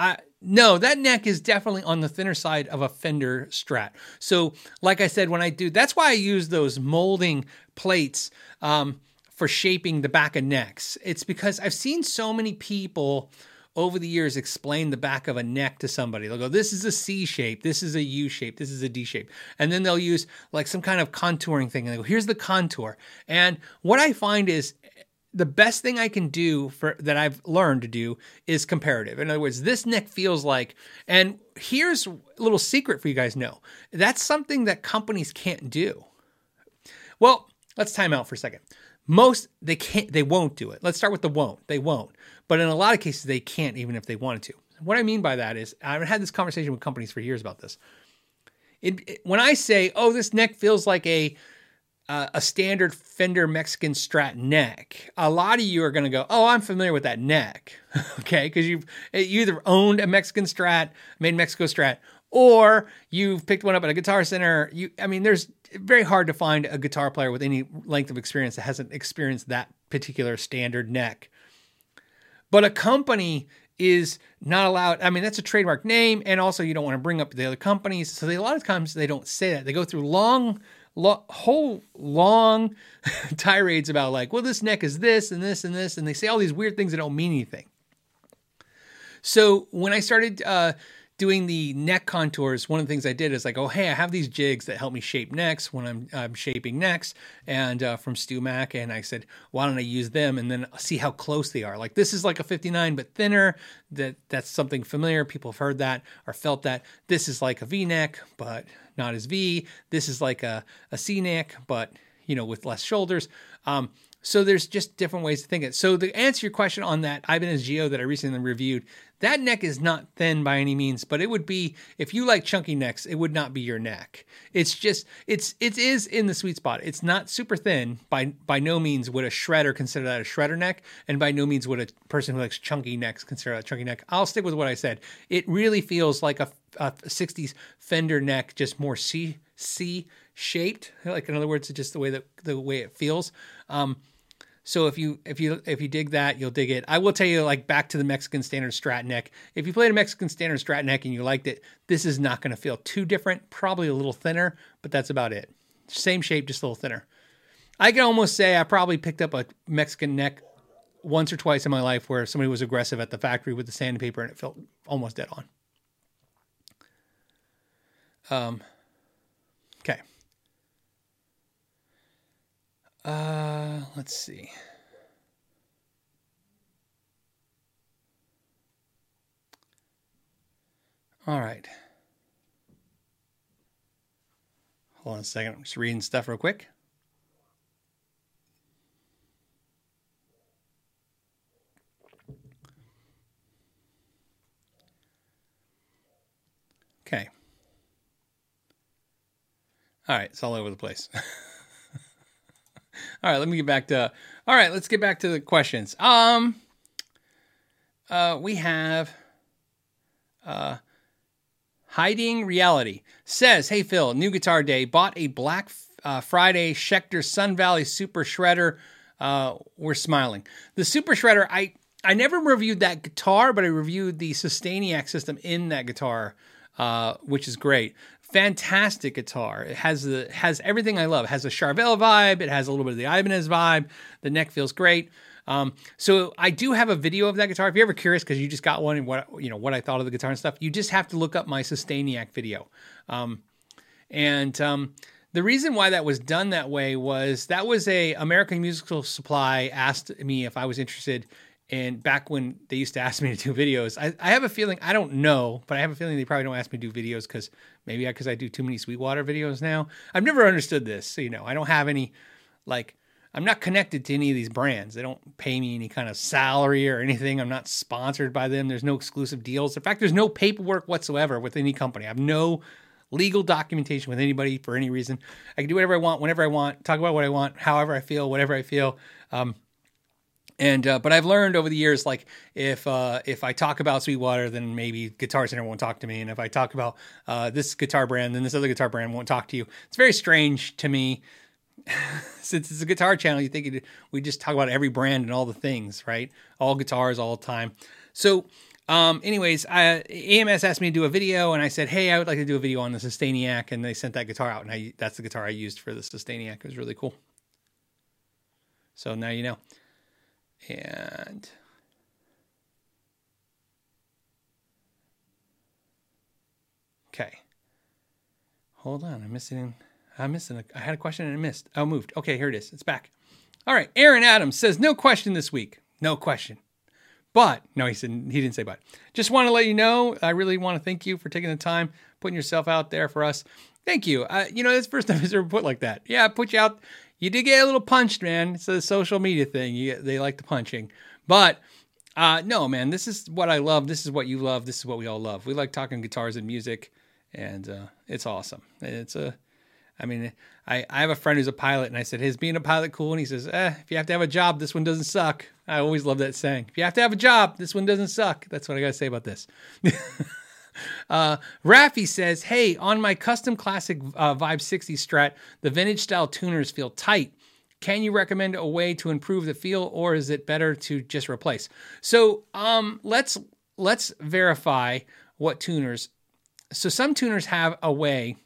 I no, that neck is definitely on the thinner side of a Fender Strat. So, like I said, when I do, that's why I use those molding plates um, for shaping the back of necks. It's because I've seen so many people over the years explain the back of a neck to somebody. They'll go, This is a C shape, this is a U shape, this is a D shape. And then they'll use like some kind of contouring thing and they go, Here's the contour. And what I find is the best thing I can do for that I've learned to do is comparative. In other words, this neck feels like, and here's a little secret for you guys know that's something that companies can't do. Well, let's time out for a second. Most they can't, they won't do it. Let's start with the won't. They won't. But in a lot of cases, they can't even if they wanted to. What I mean by that is, I've had this conversation with companies for years about this. It, it, when I say, "Oh, this neck feels like a uh, a standard Fender Mexican Strat neck," a lot of you are going to go, "Oh, I'm familiar with that neck," [laughs] okay? Because you've you either owned a Mexican Strat, made Mexico Strat, or you've picked one up at a guitar center. You, I mean, there's very hard to find a guitar player with any length of experience that hasn't experienced that particular standard neck but a company is not allowed. I mean, that's a trademark name, and also you don't want to bring up the other companies. So they, a lot of times they don't say that. They go through long, lo- whole long [laughs] tirades about like, well, this neck is this and this and this, and they say all these weird things that don't mean anything. So when I started uh, doing the neck contours, one of the things I did is like, oh, hey, I have these jigs that help me shape necks when I'm, I'm shaping necks, and uh, from StewMac, and I said, why don't I use them and then see how close they are? Like this is like a 59 but thinner. That that's something familiar. People have heard that or felt that. This is like a V neck, but not as V. This is like a, a C neck, but you know with less shoulders. Um, so there's just different ways to think it. So to answer your question on that Ibanez GIO that I recently reviewed, that neck is not thin by any means, but it would be if you like chunky necks, it would not be your neck. It's just it's it is in the sweet spot. It's not super thin by by no means would a shredder consider that a shredder neck, and by no means would a person who likes chunky necks consider that chunky neck. I'll stick with what I said. It really feels like a, a 60s Fender neck, just more C C shaped. Like in other words, just the way that the way it feels. Um, so if you if you if you dig that, you'll dig it. I will tell you, like back to the Mexican standard Strat neck. If you played a Mexican standard Strat neck and you liked it, this is not going to feel too different. Probably a little thinner, but that's about it. Same shape, just a little thinner. I can almost say I probably picked up a Mexican neck once or twice in my life where somebody was aggressive at the factory with the sandpaper and it felt almost dead on. Um, okay. Uh, let's see. All right. Hold on a second. I'm just reading stuff real quick. Okay. All right, it's all over the place. [laughs] all right, let me get back to. All right, let's get back to the questions. Um, uh, we have, uh, hiding reality says, "Hey Phil, new guitar day. Bought a Black uh, Friday Schecter Sun Valley Super Shredder. Uh, we're smiling. The Super Shredder. I I never reviewed that guitar, but I reviewed the Sustainiac system in that guitar, uh, which is great fantastic guitar. It has the has everything I love. It has a Charvel vibe. It has a little bit of the Ibanez vibe. The neck feels great. Um, so I do have a video of that guitar. If you're ever curious, because you just got one and what you know what I thought of the guitar and stuff, you just have to look up my Sustainiac video. Um, and um, the reason why that was done that way was that was a American Musical Supply asked me if I was interested and back when they used to [laughs] ask me to do videos, I, I, have a feeling I don't know, but I have a feeling they probably don't ask me to do videos because maybe because I, I do too many Sweetwater videos now. I've never understood this. So, you know, I don't have any like I'm not connected to any of these brands. They don't pay me any kind of salary or anything. I'm not sponsored by them. There's no exclusive deals. In fact, there's no paperwork whatsoever with any company. I have no legal documentation with anybody for any reason. I can do whatever I want, whenever I want, talk about what I want, however I feel, whatever I feel. Um, and uh, but I've learned over the years, like if uh, if I talk about Sweetwater, then maybe Guitar Center won't talk to me, and if I talk about uh, this guitar brand, then this other guitar brand won't talk to you. It's very strange to me, [laughs] since it's a guitar channel. You think we just talk about every brand and all the things, right? All guitars, all the time. So, um, anyways, I, AMS asked me to do a video, and I said, "Hey, I would like to do a video on the Sustainiac," and they sent that guitar out, and I, that's the guitar I used for the Sustainiac. It was really cool. So now you know and okay. Hold on i'm missing i'm missing a, i had a question and i missed. Oh moved. Okay here it is. It's back. All right aaron adams says no question this week. No question. But no he said he didn't say but. Just want to let you know i really want to thank you for taking the time putting yourself out there for us. Thank you. Uh, you know this first time it's ever put like that. Yeah put you out you did get a little punched, man. It's a social media thing. You, they like the punching, but uh, no, man. This is what I love. This is what you love. This is what we all love. We like talking guitars and music, and uh, it's awesome. It's a, I mean, I, I have a friend who's a pilot, and I said, "Is being a pilot cool?" And he says, "Eh, if you have to have a job, this one doesn't suck." I always love that saying. If you have to have a job, this one doesn't suck. That's what I got to say about this. [laughs] Uh, Raffy says, Hey, on my custom classic uh, Vibe 60 strat, the vintage style tuners feel tight. Can you recommend a way to improve the feel, or is it better to just replace? So um, let's let's verify what tuners. So some tuners have a way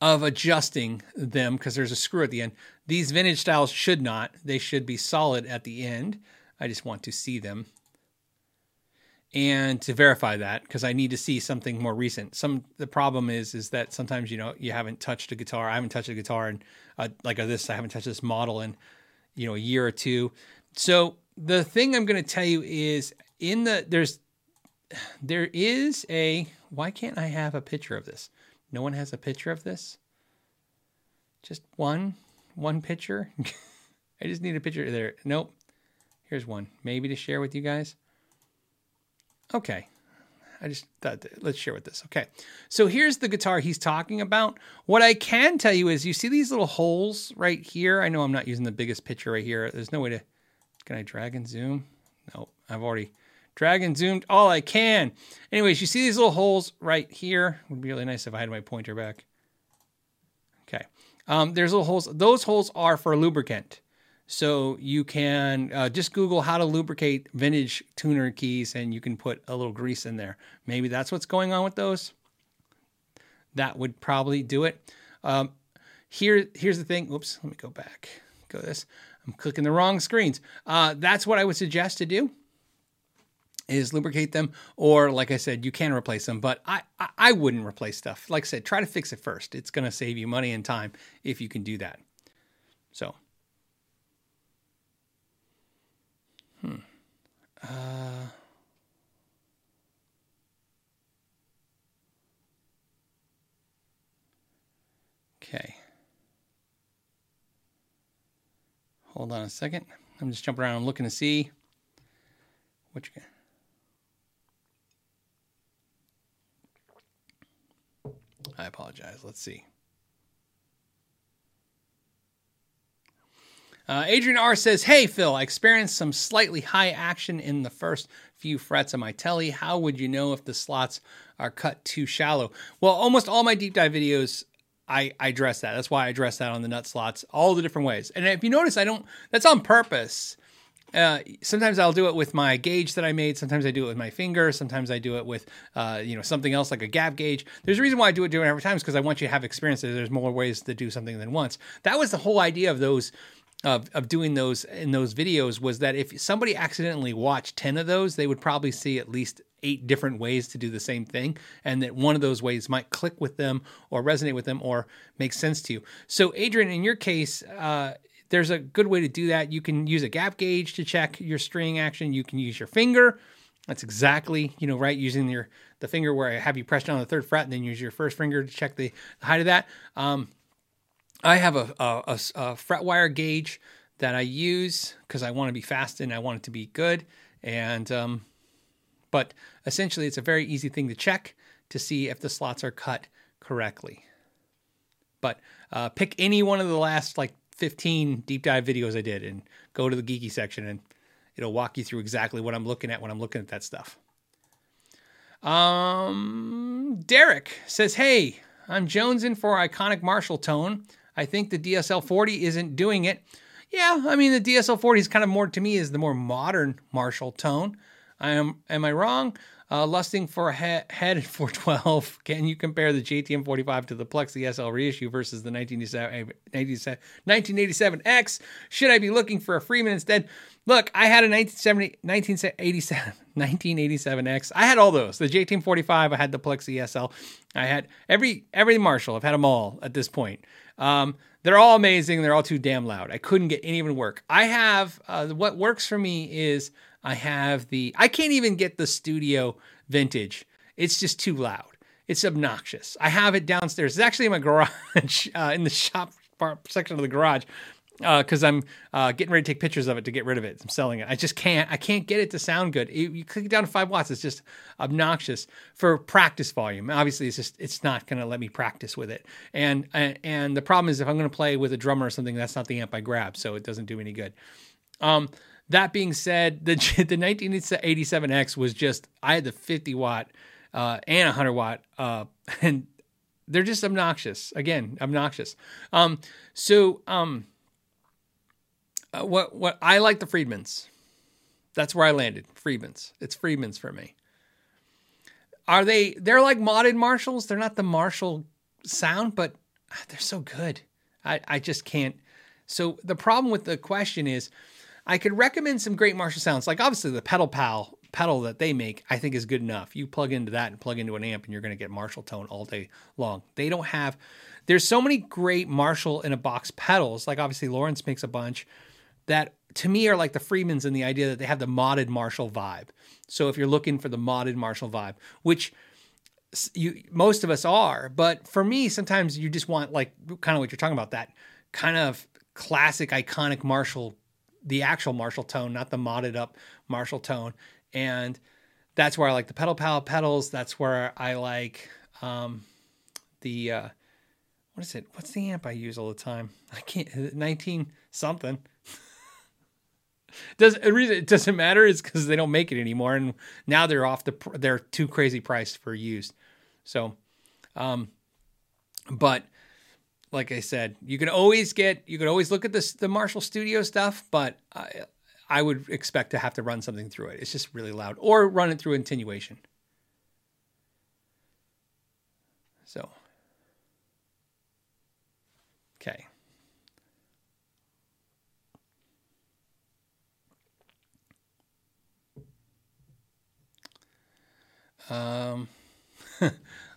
of adjusting them because there's a screw at the end. These vintage styles should not. They should be solid at the end. I just want to see them and to verify that because I need to see something more recent. Some the problem is is that sometimes you know you haven't touched a guitar. I haven't touched a guitar and uh, like this. I haven't touched this model in you know a year or two. So the thing I'm going to tell you is in the there's there is a why can't I have a picture of this? No one has a picture of this. Just one one picture. [laughs] I just need a picture there. Nope. Here's one. Maybe to share with you guys. Okay. I just thought, let's share with this. Okay. So here's the guitar he's talking about. What I can tell you is you see these little holes right here. I know I'm not using the biggest picture right here. There's no way to, can I drag and zoom? No, I've already drag and zoomed all I can. Anyways, you see these little holes right here. Would be really nice if I had my pointer back. Okay. Um, there's little holes. Those holes are for lubricant. So you can uh, just Google how to lubricate vintage tuner keys and you can put a little grease in there. Maybe that's what's going on with those. That would probably do it. Um, here, here's the thing. Oops, let me go back. Go this. I'm clicking the wrong screens. Uh, that's what I would suggest to do is lubricate them or like i said you can replace them but I, I, I wouldn't replace stuff like i said try to fix it first it's going to save you money and time if you can do that so uh, okay hold on a second i'm just jumping around looking to see what you I apologize. Let's see. Uh, Adrian R says, Hey, Phil, I experienced some slightly high action in the first few frets of my telly. How would you know if the slots are cut too shallow? Well, almost all my deep dive videos, I, I address that. That's why I address that on the nut slots, all the different ways. And if you notice, I don't, that's on purpose. Uh, sometimes I'll do it with my gauge that I made. Sometimes I do it with my finger. Sometimes I do it with, uh, you know, something else like a gap gauge. There's a reason why I do it different every time is because I want you to have experiences. There's more ways to do something than once. That was the whole idea of those of, of doing those in those videos was that if somebody accidentally watched 10 of those, they would probably see at least eight different ways to do the same thing. And that one of those ways might click with them or resonate with them or make sense to you. So, Adrian, in your case, uh, there's a good way to do that. You can use a gap gauge to check your string action. You can use your finger. That's exactly, you know, right, using your the finger where I have you press down the third fret and then use your first finger to check the, the height of that. Um, I have a, a, a, a fret wire gauge that I use because I want to be fast and I want it to be good. And um, but essentially, it's a very easy thing to check to see if the slots are cut correctly. But uh, pick any one of the last like 15 deep dive videos I did and go to the geeky section and it'll walk you through exactly what I'm looking at when I'm looking at that stuff. Um, Derek says, Hey, I'm jonesing for iconic Marshall tone. I think the DSL 40 isn't doing it. Yeah, I mean, the DSL 40 is kind of more to me is the more modern Marshall tone. I am, am I wrong? Uh, lusting for a head, head [laughs] 412. Can you compare the JTM 45 to the Plexi SL reissue versus the 1987, X? Should I be looking for a Friedman instead? Look, I had a 1987, 1987X. I had all those. The JTM 45. I had the Plexi SL. I had every every Marshall. I've had them all at this point. Um, they're all amazing. They're all too damn loud. I couldn't get any even work. I have uh, what works for me is I have the, I can't even get the studio vintage. It's just too loud. It's obnoxious. I have it downstairs. It's actually in my garage, [laughs] uh, in the shop section of the garage, because uh, I'm uh, getting ready to take pictures of it to get rid of it. I'm selling it. I just can't. I can't get it to sound good. It, you click it down to five watts. It's just obnoxious for practice volume. Obviously, it's just it's not going to let me practice with it. And, and the problem is if I'm going to play with a drummer or something, that's not the amp I grab, so it doesn't do any good. Um, that being said, the [laughs] the 1987X was just I had the 50 watt uh, and 100 watt, uh, [laughs] and they're just obnoxious. Again, obnoxious. Um, so um, uh, what what I like the Friedmans. That's where I landed. Friedmans. It's Friedmans for me. Are they? They're like modded Marshalls. They're not the Marshall sound, but ah, they're so good. I I just can't. So the problem with the question is I could recommend some great Marshall sounds. Like obviously the Pedal Pal pedal that they make, I think is good enough. You plug into that and plug into an amp, and you're going to get Marshall tone all day long. They don't have. There's so many great Marshall in a box pedals. Like obviously Lawrence makes a bunch that to me are like the Friedmans in the idea that they have the modded Marshall vibe. So if you're looking for the modded Marshall vibe, which you most of us are, but for me sometimes you just want like kind of what you're talking about that kind of classic, iconic Marshall, the actual Marshall tone, not the modded up Marshall tone. And that's where I like the pedal palette pedals. That's where I like um, the uh, what is it? What's the amp I use all the time? [laughs] I can't. Nineteen something. Does the reason it doesn't matter is because they don't make it anymore, and now they're off the they're too crazy priced for used. So, um, but like I said, you can always get you can always look at this the Marshall Studio stuff, but I, I would expect to have to run something through it. It's just really loud, or run it through attenuation. So, okay. Um, [laughs]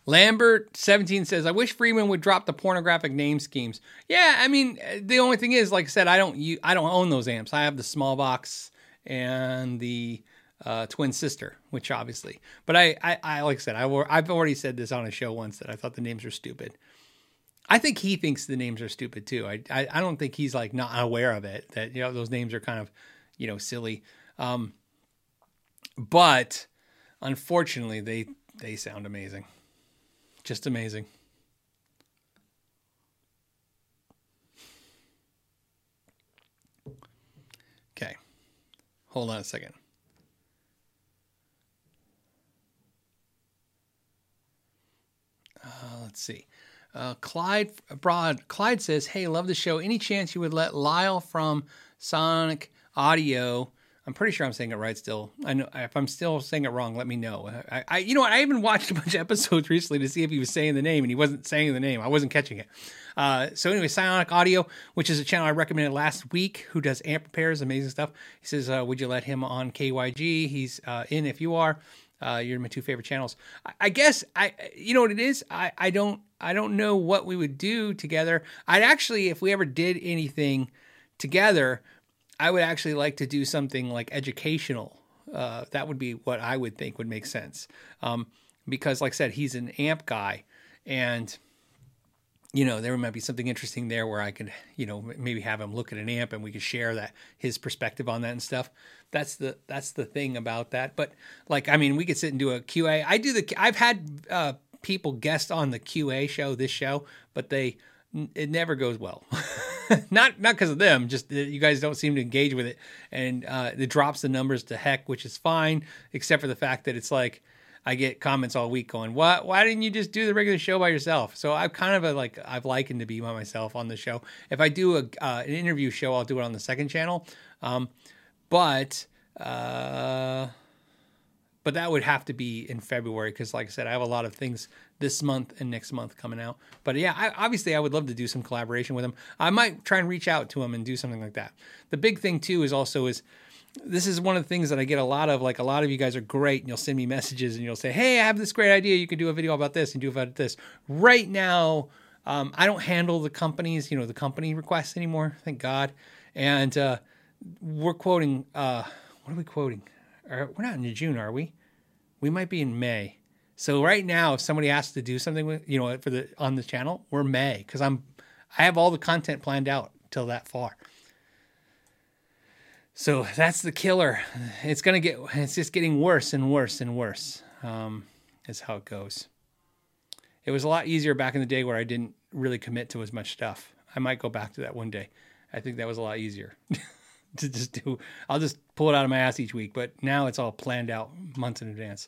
Lambert seventeen says, "I wish Friedman would drop the pornographic name schemes." Yeah, I mean, the only thing is, like I said, I don't you I don't own those amps. I have the small box and the uh, twin sister, which obviously, but I, I, I like I said, I, I've already said this on a show once that I thought the names were stupid. I think he thinks the names are stupid too. I, I, I don't think he's like not aware of it that you know those names are kind of, you know, silly. Um, but unfortunately, they they sound amazing, just amazing. Okay, hold on a second. Uh, let's see. Uh, Clyde Broad. Clyde says, "Hey, love the show. Any chance you would let Lyle from Psionic Audio I'm pretty sure I'm saying it right still. I know if I'm still saying it wrong, let me know. I, I, you know what? I even watched a bunch of [laughs] episodes recently to see if he was saying the name, and he wasn't saying the name. I wasn't catching it. Uh, so anyway, Psionic Audio, which is a channel I recommended last week, who does amp repairs, amazing stuff. He says, uh, "Would you let him on KYG? He's uh, in if you are. Uh, you're my two favorite channels. I, I, guess I, you know what it is. I, I don't, I don't know what we would do together. I'd actually, if we ever did anything together." I would actually like to do something like educational. Uh, that would be what I would think would make sense. Um, because, like I said, he's an amp guy, and you know there might be something interesting there where I could, you know, maybe have him look at an amp and we could share that his perspective on that and stuff. That's the that's the thing about that. But like, I mean, we could sit and do a QA. I do the. I've had uh, people guest on the QA show, this show, but they it never goes well. [laughs] not not because of them, just you guys don't seem to engage with it, and uh, it drops the numbers to heck, which is fine, except for the fact that it's like I get comments all week going, "What? Why didn't you just do the regular show by yourself?" So I've kind of a, like I've likened to be by myself on the show. If I do a uh, an interview show, I'll do it on the second channel, um, but. Uh, but that would have to be in February because, like I said, I have a lot of things this month and next month coming out. But yeah, I, obviously, I would love to do some collaboration with him. I might try and reach out to him and do something like that. The big thing too is also is this is one of the things that I get a lot of. Like a lot of you guys are great, and you'll send me messages and you'll say, "Hey, I have this great idea. You can do a video about this and do about this." Right now, um, I don't handle the companies, you know, the company requests anymore. Thank God. And uh, we're quoting. Uh, what are we quoting? We're not in June, are we? We might be in May. So right now, if somebody asks to do something with you know for the on the channel, we're May because I'm I have all the content planned out till that far. So that's the killer. It's gonna get. It's just getting worse and worse and worse. Um, is how it goes. It was a lot easier back in the day where I didn't really commit to as much stuff. I might go back to that one day. I think that was a lot easier. [laughs] [laughs] to just do. I'll just pull it out of my ass each week, but now it's all planned out months in advance.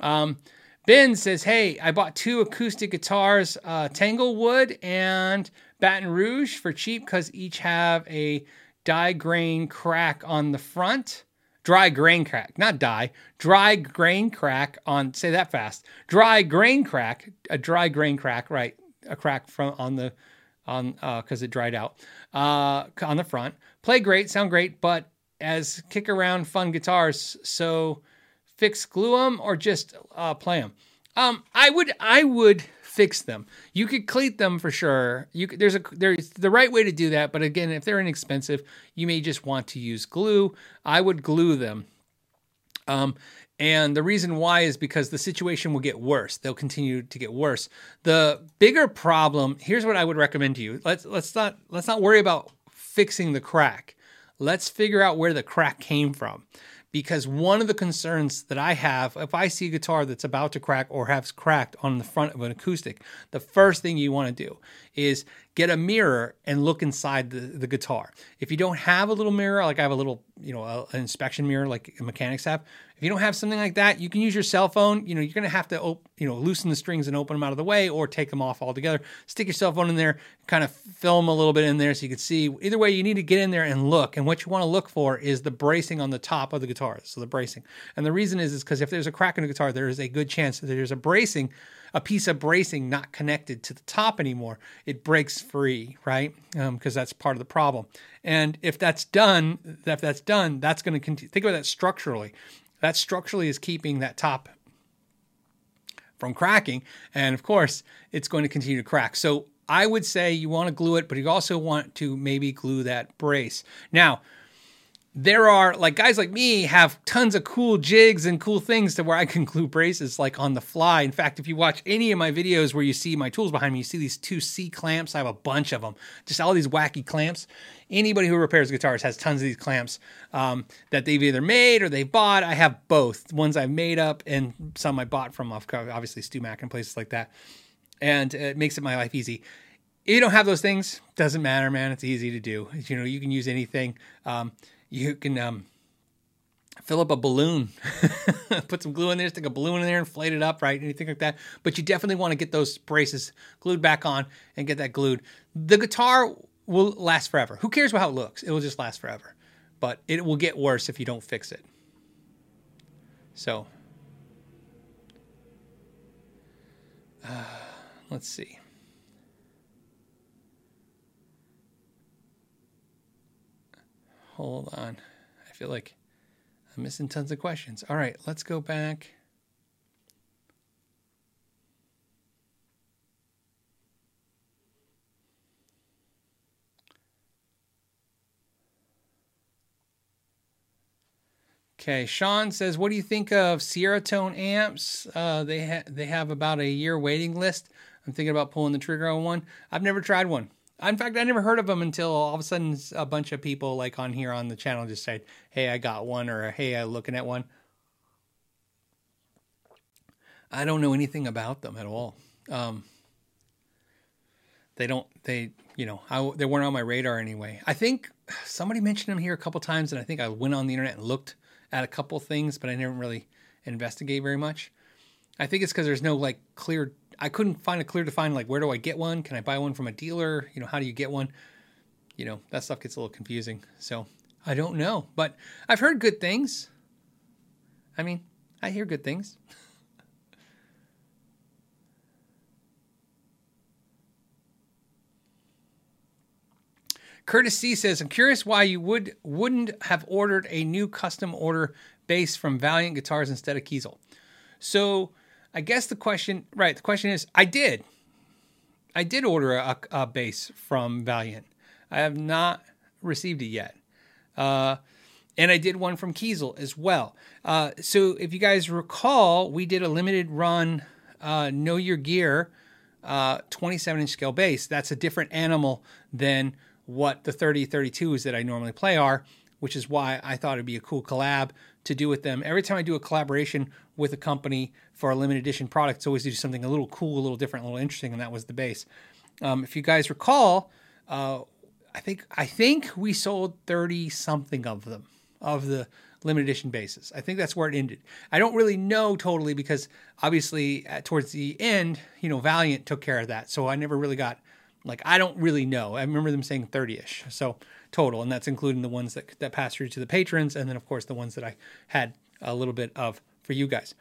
Um, ben says, "Hey, I bought two acoustic guitars, uh, Tanglewood and Baton Rouge, for cheap because each have a die grain crack on the front." Dry grain crack, not die. Dry grain crack on. Say that fast. Dry grain crack. A dry grain crack. Right. A crack from on the on uh, because uh, it dried out uh, on the front. Play great, sound great, but as kick around fun guitars, so fix glue them or just uh, play them. Um, I would I would fix them. You could cleat them for sure. You could, there's a there's the right way to do that, but again, if they're inexpensive, you may just want to use glue. I would glue them. Um, and the reason why is because the situation will get worse. They'll continue to get worse. The bigger problem, here's what I would recommend to you. Let's let's not let's not worry about fixing the crack. Let's figure out where the crack came from because one of the concerns that I have, if I see a guitar that's about to crack or has cracked on the front of an acoustic, the first thing you want to do is get a mirror and look inside the, the guitar. If you don't have a little mirror, like I have a little, you know, a, an inspection mirror like mechanics have, if you don't have something like that, you can use your cell phone. You know, you're going to have to, op- you know, loosen the strings and open them out of the way or take them off altogether. Stick your cell phone in there, kind of film a little bit in there so you can see. Either way, you need to get in there and look. And what you want to look for is the bracing on the top of the guitar. So the bracing. And the reason is, is because if there's a crack in the guitar, there is a good chance that there's a bracing a piece of bracing not connected to the top anymore, it breaks free, right? Because um, that's part of the problem. And if that's done, if that's done, that's going to continue. Think about that structurally. That structurally is keeping that top from cracking. And of course, it's going to continue to crack. So I would say you want to glue it, but you also want to maybe glue that brace. Now, there are like guys like me have tons of cool jigs and cool things to where I can glue braces like on the fly. In fact, if you watch any of my videos where you see my tools behind me, you see these two C clamps. I have a bunch of them, just all these wacky clamps. Anybody who repairs guitars has tons of these clamps um, that they've either made or they bought. I have both ones I've made up and some I bought from off obviously StewMac and places like that. And it makes it my life easy if you don't have those things doesn't matter man it's easy to do you know you can use anything um, you can um, fill up a balloon, [laughs] put some glue in there, stick a balloon in there, and inflate it up, right? Anything like that. But you definitely want to get those braces glued back on and get that glued. The guitar will last forever. Who cares how it looks? It will just last forever. But it will get worse if you don't fix it. So, uh, let's see. Hold on. I feel like I'm missing tons of questions. All right, let's go back. Okay, Sean says, "What do you think of Ceriatone amps? Uh, they ha- they have about a year waiting list. I'm thinking about pulling the trigger on one. I've never tried one. In fact, I never heard of them until all of a sudden a bunch of people like on here on the channel just said, "Hey, I got one," or "Hey, I'm looking at one." I don't know anything about them at all. Um, they don't. They, you know, I, they weren't on my radar anyway. I think somebody mentioned them here a couple times, and I think I went on the internet and looked at a couple things, but I didn't really investigate very much. I think it's because there's no like clear I couldn't find a clear define like where do I get one? Can I buy one from a dealer? You know, how do you get one? You know, that stuff gets a little confusing. So I don't know, but I've heard good things. I mean, I hear good things. Curtis C says, "I'm curious why you would wouldn't have ordered a new custom order bass from Valiant Guitars instead of Kiesel." So I guess the question, right? The question is, I did. I did order a, a bass from Valiant. I have not received it yet. Uh, and I did one from Kiesel as well. Uh, so if you guys recall, we did a limited run uh, Know Your Gear uh, 27 inch scale bass. That's a different animal than what the 30 32s that I normally play are, which is why I thought it'd be a cool collab to do with them. Every time I do a collaboration with a company for a limited edition product, it's always do something a little cool, a little different, a little interesting, and that was the bass. Um, if you guys recall, uh, I think I think we sold thirty something of them of the limited edition bases. I think that's where it ended. I don't really know totally because obviously at, towards the end, you know, Valiant took care of that, so I never really got like I don't really know. I remember them saying thirty ish. So total, and that's including the ones that that pass through to the patrons, and then of course the ones that I had a little bit of for you guys.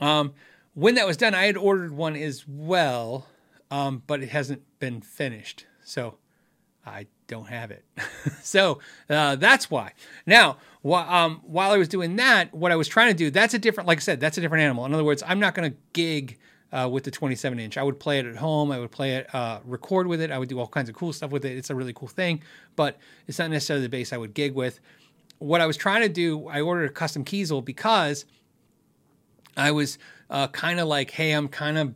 Um, when that was done, I had ordered one as well, um, but it hasn't been finished, so I don't have it. [laughs] so uh, that's why. Now, wh- um, while I was doing that, what I was trying to do, that's a different, like I said, that's a different animal. In other words, I'm not going to gig uh, with the 27 inch. I would play it at home. I would play it, uh, record with it. I would do all kinds of cool stuff with it. It's a really cool thing, but it's not necessarily the bass I would gig with. What I was trying to do, I ordered a custom Kiesel because I was uh, kind of like, hey, I'm kind of,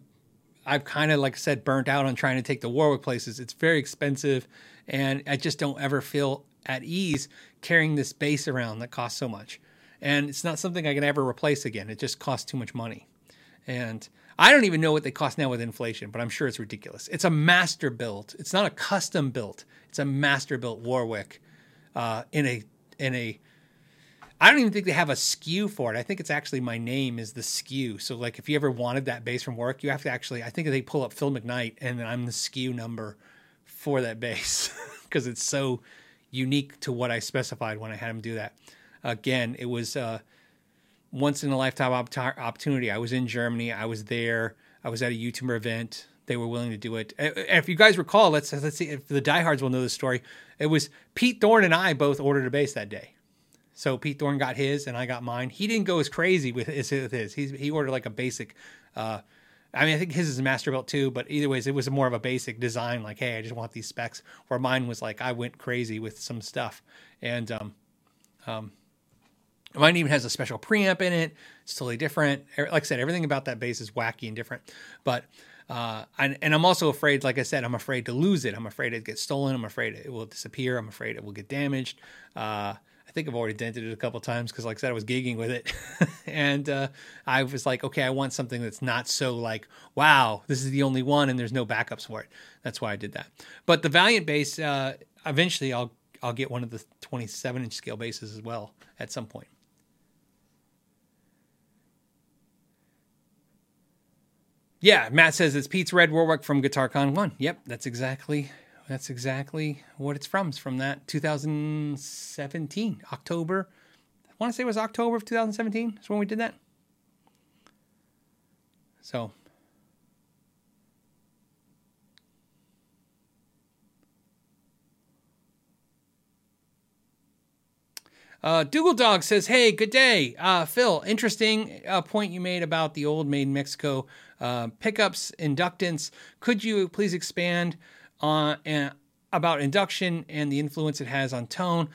I've kind of, like I said, burnt out on trying to take the Warwick places. It's very expensive and I just don't ever feel at ease carrying this bass around that costs so much. And it's not something I can ever replace again. It just costs too much money. And I don't even know what they cost now with inflation, but I'm sure it's ridiculous. It's a master built. It's not a custom built. It's a master built Warwick uh, in a in a I don't even think they have a SKU for it. I think it's actually my name is the SKU. So like if you ever wanted that bass from work, you have to actually I think they pull up Phil McKnight and I'm the SKU number for that bass [laughs] because it's so unique to what I specified when I had him do that. Again, it was uh, once in a lifetime opportunity. I was in Germany. I was there. I was at a YouTuber event. They were willing to do it. If you guys recall, let's let's see if the diehards will know the story. It was Pete Thorn and I both ordered a bass that day. So Pete Thorn got his and I got mine. He didn't go as crazy with his. With his. He, he ordered like a basic. Uh, I mean, I think his is a master built too, but either ways, it was more of a basic design. Like, hey, I just want these specs. Where mine was like, I went crazy with some stuff, and um, um, mine even has a special preamp in it. It's totally different. Like I said, everything about that bass is wacky and different. But uh, and, and I'm also afraid, like I said, I'm afraid to lose it. I'm afraid it gets stolen. I'm afraid it will disappear. I'm afraid it will get damaged. Uh, I think I've already dented it a couple times because, like I said, I was gigging with it, [laughs] and uh, I was like, okay, I want something that's not so like, wow, this is the only one, and there's no backups for it. That's why I did that. But the Valiant bass, uh, eventually, I'll I'll get one of the 27 inch scale basses as well at some point. Yeah, Matt says it's Pete's Red Warwick from GuitarCon One. Yep, that's exactly that's exactly what it's from. It's from that 2017 October. I want to say it was October of 2017. is when we did that. So. Uh, Dougal Dog says, "Hey, good day, uh, Phil. Interesting uh, point you made about the old made Mexico uh, pickups inductance. Could you please expand uh, about induction and the influence it has on tone.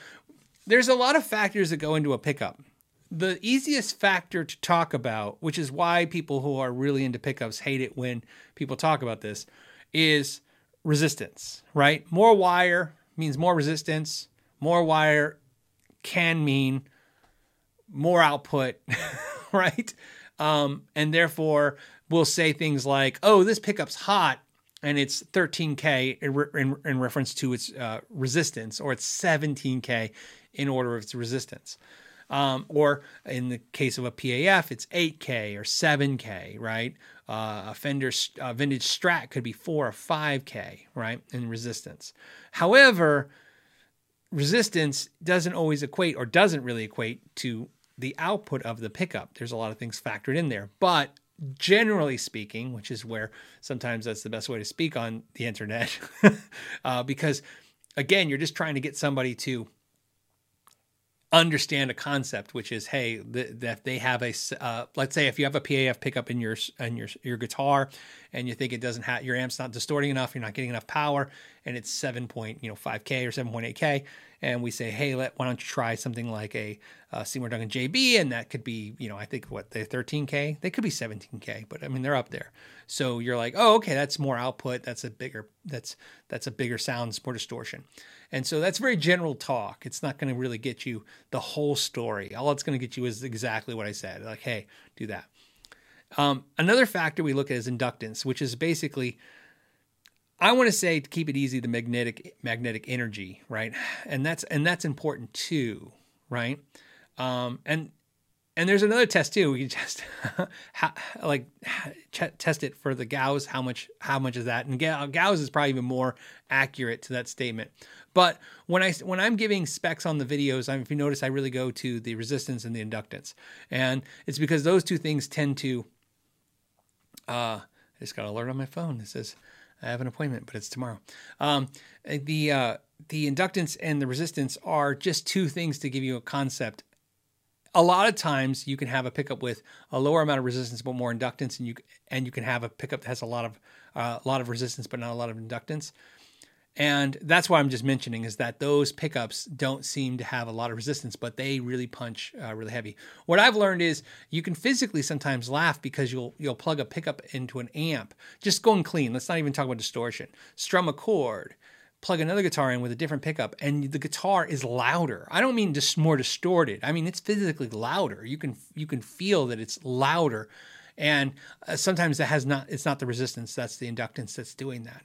There's a lot of factors that go into a pickup. The easiest factor to talk about, which is why people who are really into pickups hate it when people talk about this, is resistance, right? More wire means more resistance. More wire can mean more output, [laughs] right? Um, and therefore, we'll say things like, oh, this pickup's hot and it's 13k in, in, in reference to its uh, resistance, or it's 17k in order of its resistance. Um, or in the case of a PAF, it's 8k or 7k, right? Uh, a Fender uh, vintage Strat could be 4 or 5k, right, in resistance. However, resistance doesn't always equate or doesn't really equate to the output of the pickup. There's a lot of things factored in there, but generally speaking, which is where sometimes that's the best way to speak on the internet, [laughs] uh, because again, you're just trying to get somebody to understand a concept, which is, hey, that they have a, uh, let's say if you have a PAF pickup in your in your your guitar, and you think it doesn't have your amp's not distorting enough, you're not getting enough power, and it's seven point you know five k or seven point eight k, and we say, hey, let why don't you try something like a uh, Seymour Duncan JB, and that could be, you know, I think what they're 13k, they could be 17k, but I mean they're up there. So you're like, oh, okay, that's more output. That's a bigger, that's that's a bigger sound, more distortion, and so that's very general talk. It's not going to really get you the whole story. All it's going to get you is exactly what I said. Like, hey, do that. Um, another factor we look at is inductance, which is basically I want to say to keep it easy, the magnetic magnetic energy, right? And that's and that's important too, right? Um, and and there's another test too. We can [laughs] how, like test it for the Gauss. How much how much is that? And Gauss is probably even more accurate to that statement. But when I when I'm giving specs on the videos, I if you notice, I really go to the resistance and the inductance, and it's because those two things tend to. Uh, I just got an alert on my phone. It says I have an appointment, but it's tomorrow. Um, the uh, the inductance and the resistance are just two things to give you a concept. A lot of times you can have a pickup with a lower amount of resistance but more inductance, and you and you can have a pickup that has a lot of uh, a lot of resistance but not a lot of inductance. And that's why I'm just mentioning is that those pickups don't seem to have a lot of resistance, but they really punch uh, really heavy. What I've learned is you can physically sometimes laugh because you'll you'll plug a pickup into an amp, just going clean. Let's not even talk about distortion. Strum a chord, plug another guitar in with a different pickup and the guitar is louder. I don't mean just more distorted. I mean it's physically louder. You can you can feel that it's louder. And uh, sometimes that has not it's not the resistance, that's the inductance that's doing that.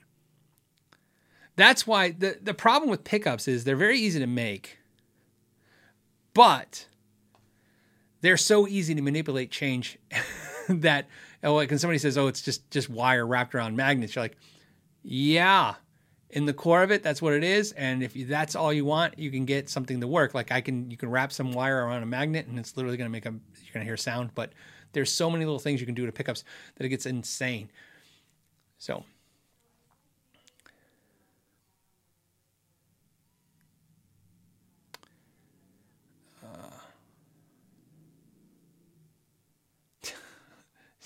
That's why the the problem with pickups is they're very easy to make. But they're so easy to manipulate change [laughs] that oh like when somebody says oh it's just just wire wrapped around magnets you're like yeah in the core of it that's what it is and if you, that's all you want you can get something to work like i can you can wrap some wire around a magnet and it's literally going to make a you're going to hear sound but there's so many little things you can do to pickups that it gets insane so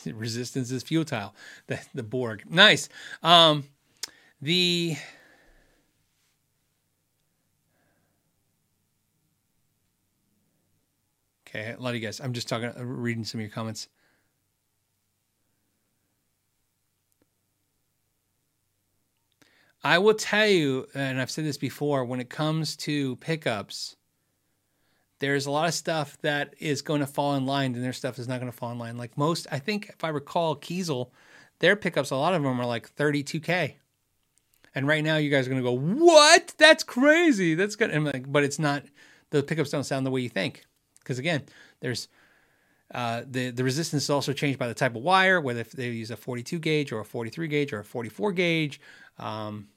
resistance is futile. The the Borg, nice. Um, the okay, a lot of you guys. I'm just talking, uh, reading some of your comments. I will tell you, and I've said this before, when it comes to pickups, there's a lot of stuff that is going to fall in line and their stuff is not going to fall in line. Like most, I think if I recall Kiesel, their pickups, a lot of them are like 32K. And right now you guys are going to go, what? That's crazy. That's good. And like, but it's not, the pickups don't sound the way you think. Because again, there's, uh, the, the resistance is also changed by the type of wire, whether they use a 42 gauge or a 43 gauge or a 44 gauge. Um,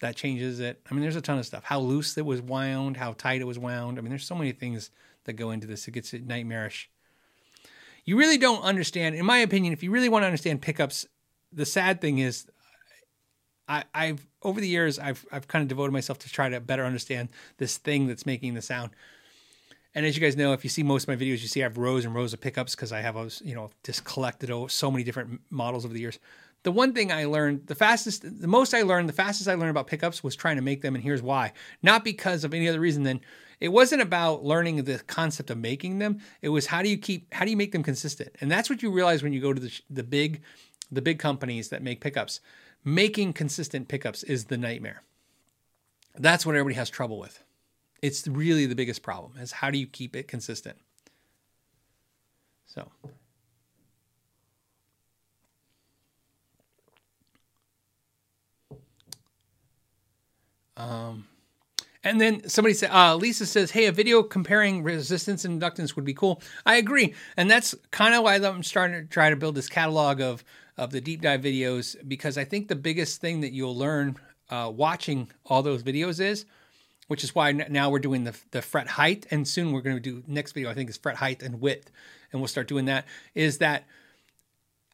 that changes it. I mean, there's a ton of stuff. How loose it was wound, how tight it was wound. I mean, there's so many things that go into this. It gets nightmarish. You really don't understand, in my opinion, if you really want to understand pickups, the sad thing is I, have over the years I've I've kind of devoted myself to try to better understand this thing that's making the sound. And as you guys know, if you see most of my videos, you see I have rows and rows of pickups because I have you know just collected so many different models over the years the one thing I learned, the fastest, the most I learned, the fastest I learned about pickups was trying to make them, and here's why. Not because of any other reason than it wasn't about learning the concept of making them. It was how do you keep, how do you make them consistent? And that's what you realize when you go to the, the big, the big companies that make pickups. Making consistent pickups is the nightmare. That's what everybody has trouble with. It's really the biggest problem is how do you keep it consistent? So Um, and then somebody said, uh, Lisa says, hey, a video comparing resistance and inductance would be cool. I agree. And that's kind of why I'm starting to try to build this catalog of, of the deep dive videos, because I think the biggest thing that you'll learn uh, watching all those videos is, which is why now we're doing the, the fret height. And soon we're going to do next video, I think is fret height and width. And we'll start doing that is that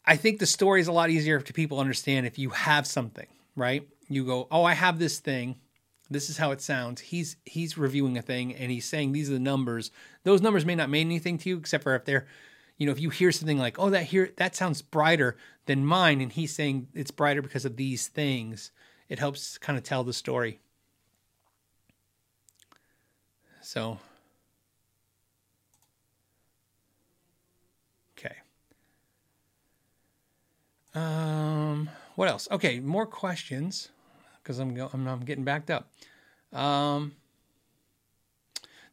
I think the story is a lot easier to people understand if you have something, right? You go, oh, I have this thing this is how it sounds. He's he's reviewing a thing and he's saying these are the numbers. Those numbers may not mean anything to you except for if they're, you know, if you hear something like, "Oh, that here that sounds brighter than mine," and he's saying it's brighter because of these things, it helps kind of tell the story. So, okay. Um, what else? Okay, more questions because I'm, I'm, I'm getting backed up. Um,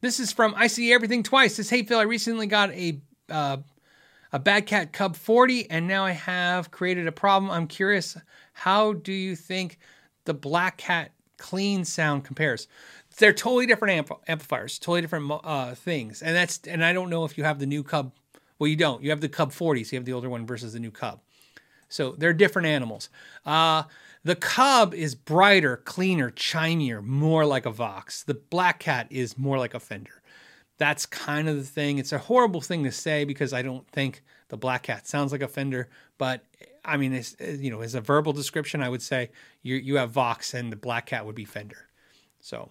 this is from I see everything twice. This hey Phil, I recently got a uh, a Bad Cat Cub 40, and now I have created a problem. I'm curious, how do you think the Black Cat clean sound compares? They're totally different ampl- amplifiers, totally different uh, things, and that's and I don't know if you have the new Cub. Well, you don't. You have the Cub 40, so you have the older one versus the new Cub. So they're different animals. Uh, the Cub is brighter, cleaner, chimier, more like a Vox. The Black Cat is more like a Fender. That's kind of the thing. It's a horrible thing to say because I don't think the Black Cat sounds like a Fender, but I mean, it's, you know, as a verbal description, I would say you you have Vox and the Black Cat would be Fender. So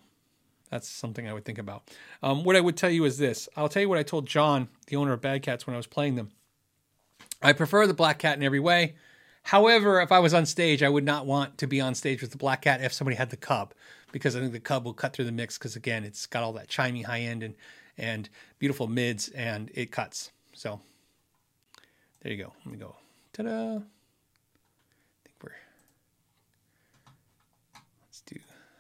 that's something I would think about. Um, what I would tell you is this. I'll tell you what I told John, the owner of Bad Cats, when I was playing them. I prefer the Black Cat in every way. However, if I was on stage, I would not want to be on stage with the Black Cat if somebody had the Cub, because I think the Cub will cut through the mix. Because again, it's got all that chimey high end and and beautiful mids, and it cuts. So there you go. Let me go. Ta-da! I think we're. Let's do.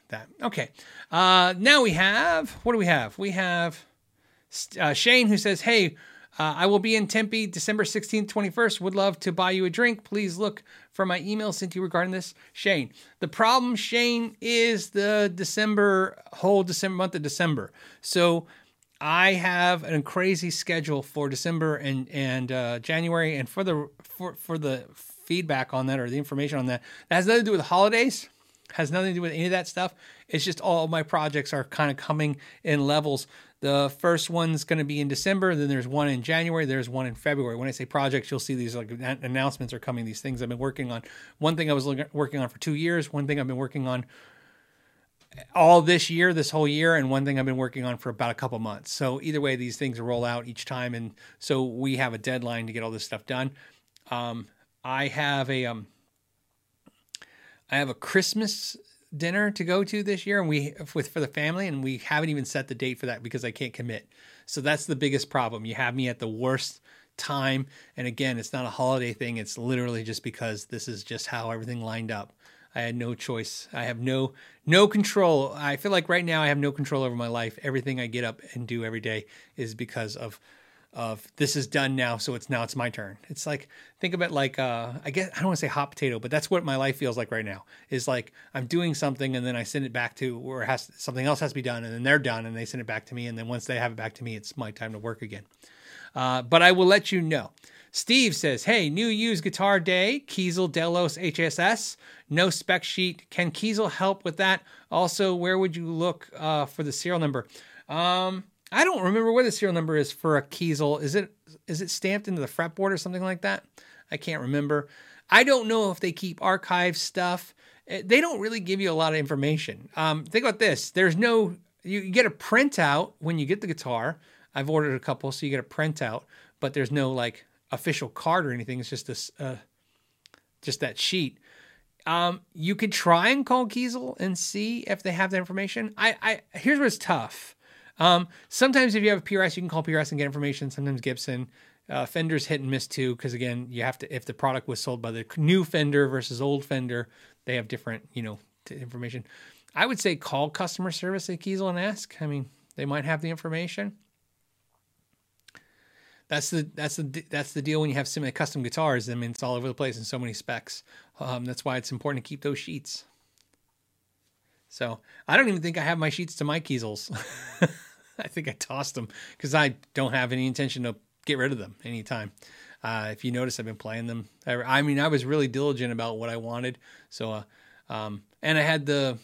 that. Okay. Uh, now we have, what do we have? We have uh, Shane who says, Hey, uh, I will be in Tempe December 16th, 21st. Would love to buy you a drink. Please look for my email sent to you regarding this. Shane. The problem, Shane, is the December, whole December month of December. So I have a crazy schedule for December and, and uh, January. And for the, for, for the feedback on that or the information on that, that has nothing to do with holidays has nothing to do with any of that stuff. It's just all my projects are kind of coming in levels. The first one's going to be in December. Then there's one in January. There's one in February. When I say projects, you'll see these like announcements are coming. These things I've been working on. One thing I was working on for two years. One thing I've been working on all this year, this whole year, and one thing I've been working on for about a couple months. So either way, these things roll out each time, and so we have a deadline to get all this stuff done. Um, I have a um, I have a Christmas dinner to go to this year and we with for the family and we haven't even set the date for that because I can't commit. So that's the biggest problem. You have me at the worst time and again, it's not a holiday thing. It's literally just because this is just how everything lined up. I had no choice. I have no no control. I feel like right now I have no control over my life. Everything I get up and do every day is because of of this is done now, so it's now it's my turn. It's like think of it like uh, I guess I don't want to say hot potato, but that's what my life feels like right now. Is like I'm doing something and then I send it back to it has something else has to be done, and then they're done and they send it back to me, and then once they have it back to me, it's my time to work again. Uh, but I will let you know. Steve says, "Hey, new used guitar day, Kiesel Delos HSS, no spec sheet. Can Kiesel help with that? Also, where would you look uh, for the serial number?" Um, I don't remember what the serial number is for a Kiesel. Is it is it stamped into the fretboard or something like that? I can't remember. I don't know if they keep archive stuff. Eh, they don't really give you a lot of information. Um, think about this. There's no you get a printout when you get the guitar. I've ordered a couple, so you get a printout, but there's no like official card or anything. It's just this, uh, just that sheet. Um, you could try and call Kiesel and see if they have the information. I, I here's what's tough. Um, sometimes if you have a PRS, you can call PRS and get information. Sometimes Gibson. Uh, Fender's hit and miss too, because again, you have to if the product was sold by the new Fender versus old Fender, they have different you know information. I would say call customer service at Kiesel and ask. I mean, they might have the information. That's the that's the that's the deal when you have so many custom guitars. I mean, it's all over the place and so many specs. Um, that's why it's important to keep those sheets. So I don't even think I have my sheets to my Kiesels. [laughs] [laughs] I think I tossed them because I don't have any intention to get rid of them anytime. Uh, if you notice, I've been playing them. I, I, mean, I was really diligent about what I wanted. So, uh, um, and I had the,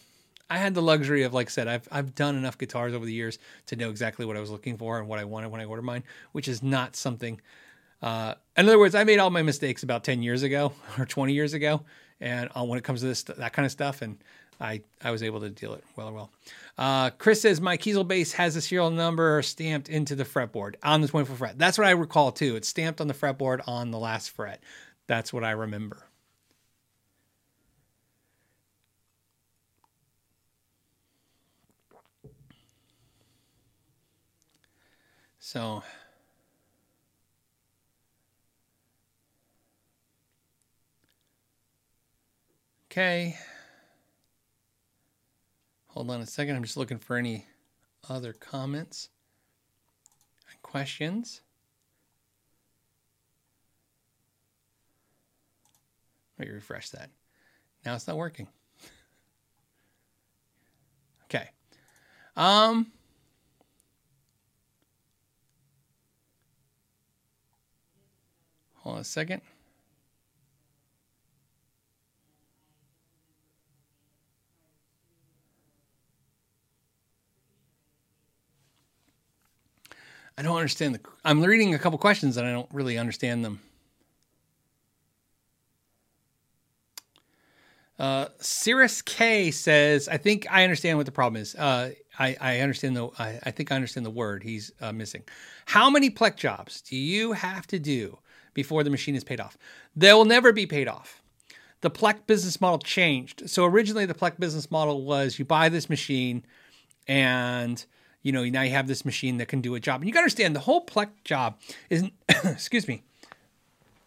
I had the luxury of, like I said, I've I've done enough guitars over the years to know exactly what I was looking for and what I wanted when I ordered mine, which is not something. Uh, in other words, I made all my mistakes about ten years ago [laughs] or twenty years ago, and uh, when it comes to this that kind of stuff, and I, I was able to deal it well well. Uh, Chris says my Kiesel bass has a serial number stamped into the fretboard on the 24th fret. That's what I recall too. It's stamped on the fretboard on the last fret. That's what I remember. So okay. Hold on a second. I'm just looking for any other comments and questions. Let me refresh that. Now it's not working. [laughs] okay. Um Hold on a second. I don't understand the. I'm reading a couple questions and I don't really understand them. Uh, Cirrus K says, "I think I understand what the problem is. Uh, I, I understand the. I, I, think I understand the word he's uh, missing. How many plek jobs do you have to do before the machine is paid off? They will never be paid off. The plek business model changed. So originally, the plek business model was you buy this machine, and you know, now you have this machine that can do a job. And you got to understand the whole Plek job isn't, [coughs] excuse me,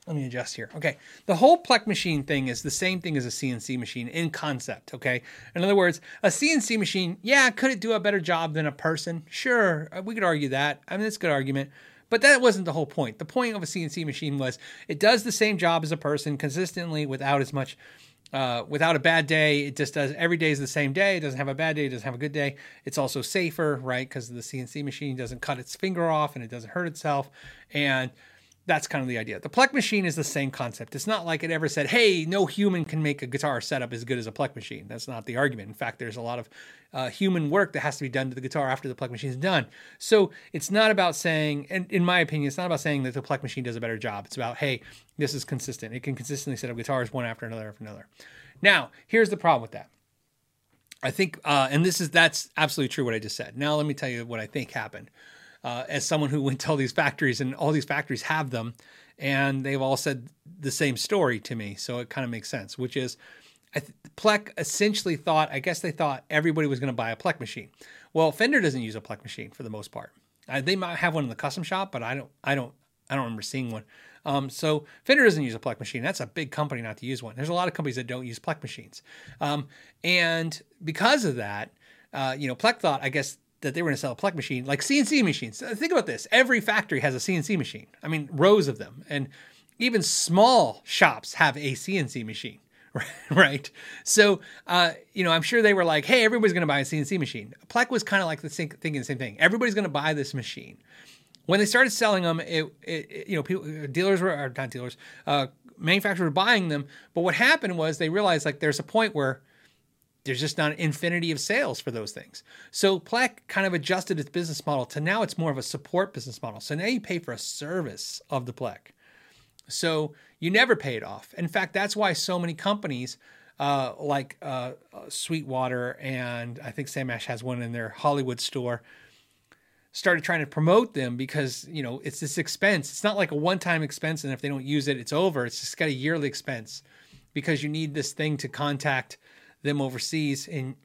let me adjust here. Okay. The whole Plek machine thing is the same thing as a CNC machine in concept. Okay. In other words, a CNC machine, yeah, could it do a better job than a person? Sure. Uh, we could argue that. I mean, it's a good argument. But that wasn't the whole point. The point of a CNC machine was it does the same job as a person consistently without as much, uh, without a bad day. It just does every day is the same day. It doesn't have a bad day. It doesn't have a good day. It's also safer, right? Because the CNC machine doesn't cut its finger off and it doesn't hurt itself. And that's kind of the idea. The Plek machine is the same concept. It's not like it ever said, hey, no human can make a guitar setup as good as a Plek machine. That's not the argument. In fact, there's a lot of uh, human work that has to be done to the guitar after the Plek machine is done. So it's not about saying, and in my opinion, it's not about saying that the Plek machine does a better job. It's about, hey, this is consistent. It can consistently set up guitars one after another after another. Now, here's the problem with that. I think, uh, and this is that's absolutely true what I just said. Now let me tell you what I think happened uh, as someone who went to all these factories and all these factories have them and they've all said the same story to me so it kind of makes sense which is I th- essentially thought I guess they thought everybody was going to buy a Plek machine well Fender doesn't use a Plek machine for the most part uh, they might have one in the custom shop but I don't I don't I don't remember seeing one um, so Fender doesn't use a Plek machine. That's a big company not to use one. There's a lot of companies that don't use Plek machines, um, and because of that, uh, you know, Plek thought I guess that they were going to sell a Plek machine, like CNC machines. Uh, think about this: every factory has a CNC machine. I mean, rows of them, and even small shops have a CNC machine, [laughs] right? So, uh, you know, I'm sure they were like, "Hey, everybody's going to buy a CNC machine." Plek was kind of like the same, thinking the same thing. Everybody's going to buy this machine. When they started selling them, it, it, you know, people, dealers were or not dealers, uh, manufacturers were buying them. But what happened was they realized like there's a point where there's just not an infinity of sales for those things. So Plek kind of adjusted its business model to now it's more of a support business model. So now you pay for a service of the Plek. So you never pay it off. In fact, that's why so many companies uh, like uh, Sweetwater and I think Sam Ash has one in their Hollywood store started trying to promote them because you know it's this expense. It's not like a one-time expense, and if they don't use it, it's over. It's just got a yearly expense because you need this thing to contact them overseas and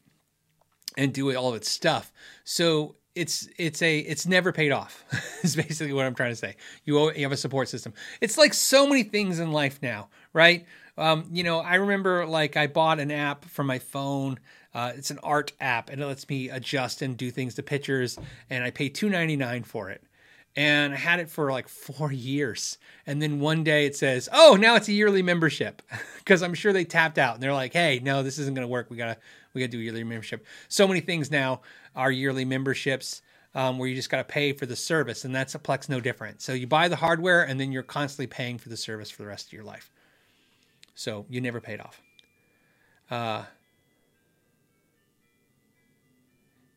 and do all of its stuff. So it's it's a it's never paid off. [laughs] is basically what I'm trying to say. You you have a support system. It's like so many things in life now, right? Um, you know, I remember like I bought an app for my phone. Uh, it's an art app, and it lets me adjust and do things to pictures. And I pay two ninety nine for it and I had it for like four years. And then one day it says, "Oh, now it's a yearly membership," [laughs] because I'm sure they tapped out and they're like, "Hey, no, this isn't going to work. We gotta we gotta do a yearly membership." So many things now are yearly memberships. Um, where you just got to pay for the service, and that's a Plek's no different. So you buy the hardware, and then you're constantly paying for the service for the rest of your life. So you never paid off. Uh,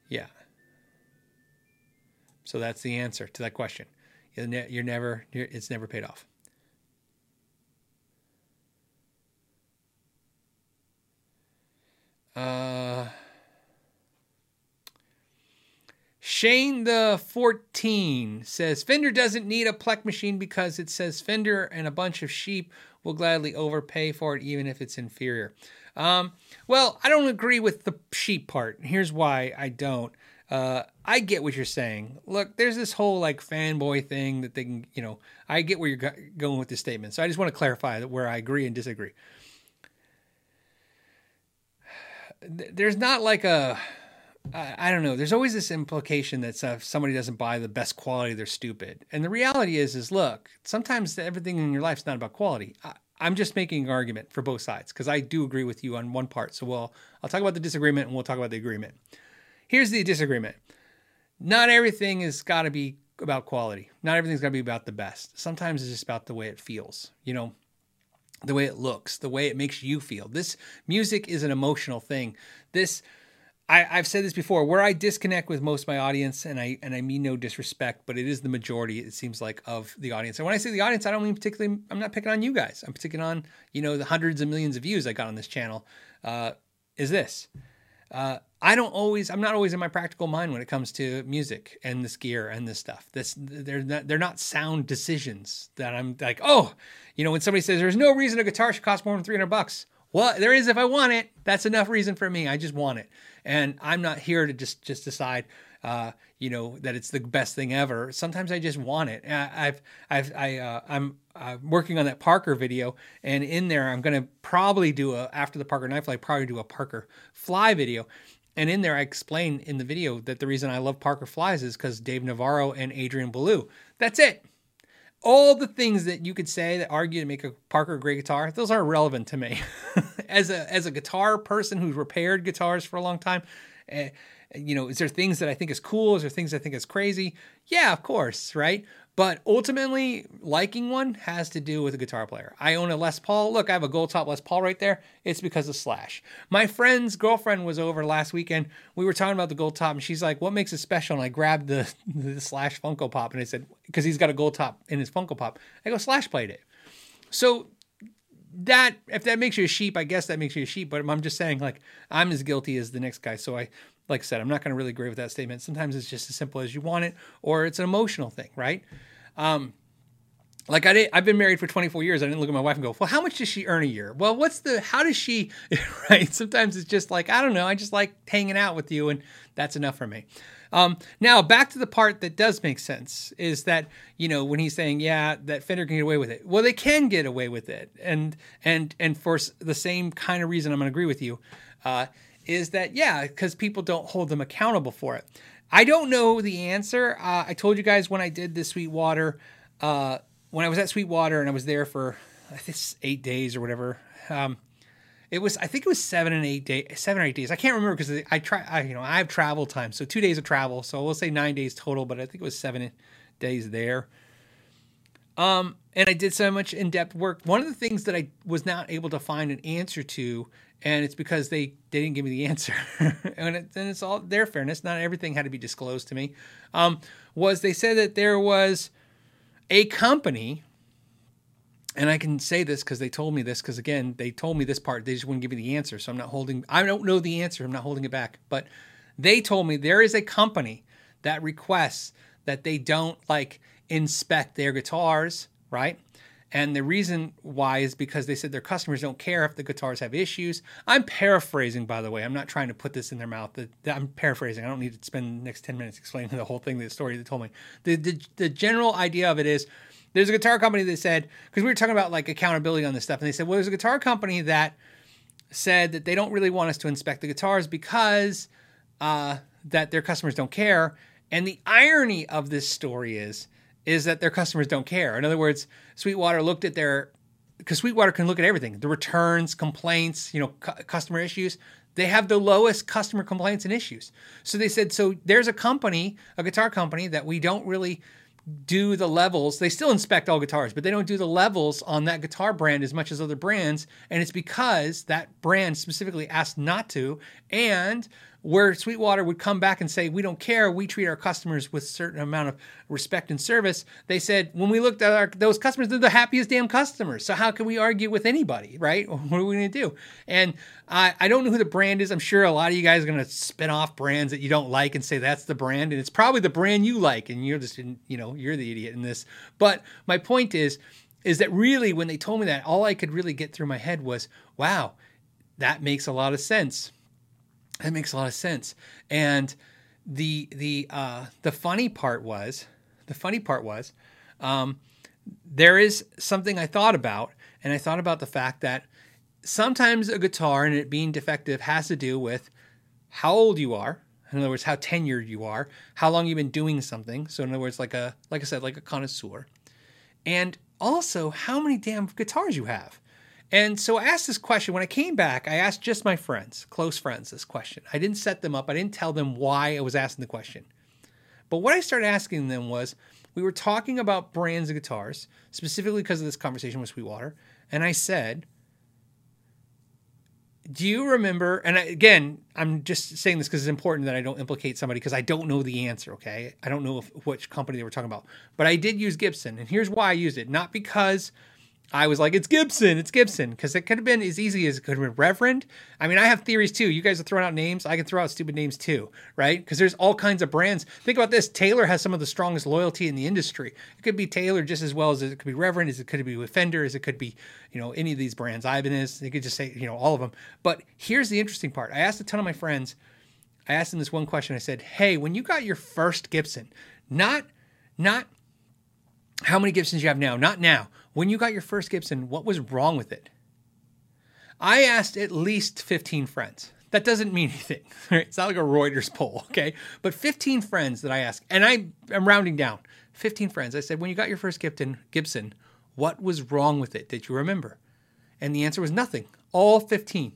yeah. So that's the answer to that question. You're never, you're, it's never paid off. Uh, Shane the 14 says Fender doesn't need a Plek machine because it says Fender and a bunch of sheep will gladly overpay for it even if it's inferior. Um, well, I don't agree with the sheep part. Here's why I don't. Uh, I get what you're saying. Look, there's this whole like fanboy thing that they can, you know, I get where you're going with this statement. So I just want to clarify where I agree and disagree. There's not like a, I don't know. There's always this implication that if somebody doesn't buy the best quality, they're stupid. And the reality is, is look, sometimes everything in your life is not about quality. I, I'm just making an argument for both sides because I do agree with you on one part. So we'll, I'll talk about the disagreement and we'll talk about the agreement. Here's the disagreement. Not everything has got to be about quality. Not everything's got to be about the best. Sometimes it's just about the way it feels, you know, the way it looks, the way it makes you feel. This music is an emotional thing. This I, have said this before, where I disconnect with most of my audience, and I and I mean no disrespect, but it is the majority. It seems like of the audience. And when I say the audience, I don't mean particularly. I'm not picking on you guys. I'm picking on you know the hundreds of millions of views I got on this channel. Uh, is this? Uh, I don't always, I'm not always in my practical mind when it comes to music and this gear and this stuff. This, they're not, they're not sound decisions that I'm like, oh, you know, when somebody says there's no reason a guitar should cost more than 300 bucks. Well, there is if I want it. That's enough reason for me. I just want it, and I'm not here to just just decide uh, you know, that it's the best thing ever. Sometimes I just want it. I've, I've, I, uh, I'm uh, working on that Parker video, and in there, I'm going to probably do a after the Parker Nitefly, probably do a Parker fly video. And in there, I explain in the video that the reason I love Parker flies is because Dave Navarro and Adrian Belew. That's it. All the things that you could say that argue to make a Parker a great guitar, those aren't relevant to me. [laughs] as a as a guitar person who's repaired guitars for a long time, uh, you know, is there things that I think is cool? Is there things I think is crazy? Yeah, of course, right? But ultimately, liking one has to do with a guitar player. I own a Les Paul. Look, I have a gold top Les Paul right there. It's because of Slash. My friend's girlfriend was over last weekend. We were talking about the gold top, and she's like, What makes it special? And I grabbed the, [laughs] the Slash Funko Pop, and I said, Because he's got a gold top in his Funko Pop. I go, Slash played it. So that if that makes you a sheep, I guess that makes you a sheep. But I'm just saying, like, I'm as guilty as the next guy. So I, like I said, I'm not going to really agree with that statement. Sometimes it's just as simple as you want it, or it's an emotional thing, right? Um, like I did, I've been married for 24 years. I didn't look at my wife and go, "Well, how much does she earn a year?" Well, what's the? How does she? [laughs] Right? Sometimes it's just like I don't know. I just like hanging out with you, and that's enough for me. Um, now back to the part that does make sense is that you know when he's saying yeah that Fender can get away with it. Well, they can get away with it, and and and for the same kind of reason, I'm going to agree with you. Uh, is that yeah because people don't hold them accountable for it. I don't know the answer. Uh, I told you guys when I did the Sweetwater, uh, when I was at Sweetwater and I was there for I think eight days or whatever. Um, it was I think it was seven and eight days, seven or eight days. I can't remember because I try. I, you know, I have travel time, so two days of travel. So we'll say nine days total, but I think it was seven days there. Um, and I did so much in depth work. One of the things that I was not able to find an answer to and it's because they, they didn't give me the answer. [laughs] and, it, and, it's all their fairness. Not everything had to be disclosed to me. Um, was they said that there was a company, and I can say this because they told me this because again they told me this part. They just wouldn't give me the answer, so I'm not holding. I don't know the answer. I'm not holding it back. But they told me there is a company that requests that they don't like inspect their guitars, right? And the reason why is because they said their customers don't care if the guitars have issues. I'm paraphrasing, by the way. I'm not trying to put this in their mouth. I'm paraphrasing. I don't need to spend the next 10 minutes explaining the whole thing, the story they told me. The, the, the general idea of it is there's a guitar company that said, because we were talking about like accountability on this stuff, and they said, well, there's a guitar company that said that they don't really want us to inspect the guitars because uh, that their customers don't care. And the irony of this story is is that their customers don't care. In other words, Sweetwater looked at their because Sweetwater can look at everything the returns, complaints, you know, cu- customer issues. They have the lowest customer complaints and issues. So they said, so there's a company, a guitar company, that we don't really do the levels. They still inspect all guitars, but they don't do the levels on that guitar brand as much as other brands. And it's because that brand specifically asked not to. And where Sweetwater would come back and say, We don't care, we treat our customers with a certain amount of respect and service. They said, When we looked at our, those customers, they're the happiest damn customers. So how can we argue with anybody, right? [laughs] What are we going to do? And I, I don't know who the brand is. I'm sure a lot of you guys are going to spin off brands that you don't like and say that's the brand. And it's probably the brand you like. And you're just, you know, you're the idiot in this. But my point is, is that really when they told me that, all I could really get through my head was, wow, that makes a lot of sense that makes a lot of sense. And the the uh, the funny part was the funny part was um, there is something I thought about, and I thought about the fact that sometimes a guitar and it being defective has to do with how old you are. In other words, how tenured you are, how long you've been doing something. So in other words, like a like I said, like a connoisseur, and also how many damn guitars you have. And so I asked this question. When I came back, I asked just my friends, close friends, this question. I didn't set them up, I didn't tell them why I was asking the question. But what I started asking them was we were talking about brands of guitars, specifically because of this conversation with Sweetwater. And I said, do you remember? And I, again, I'm just saying this because it's important that I don't implicate somebody because I don't know the answer. Okay, I don't know if, which company they were talking about, but I did use Gibson, and here's why I used it: not because I was like, it's Gibson, it's Gibson, because it could have been as easy as it could have been Reverend. I mean, I have theories too. You guys are throwing out names. I can throw out stupid names too, right? Because there's all kinds of brands. Think about this Taylor has some of the strongest loyalty in the industry. It could be Taylor just as well as it could be Reverend, as it could be Fender, as it could be, you know, any of these brands. Ibanez, they could just say, you know, all of them. But here's the interesting part I asked a ton of my friends, I asked them this one question. I said, "Hey, when you got your first Gibson, not not how many Gibsons you have now, not now. When you got your first Gibson, what was wrong with it?" I asked at least 15 friends. That doesn't mean [laughs] anything. Right? It's not like a Reuters poll, okay? But 15 friends that I asked, and I am rounding down. 15 friends. I said, when you got your first Gibson, Gibson, what was wrong with it? Did you remember? And the answer was nothing. All 15,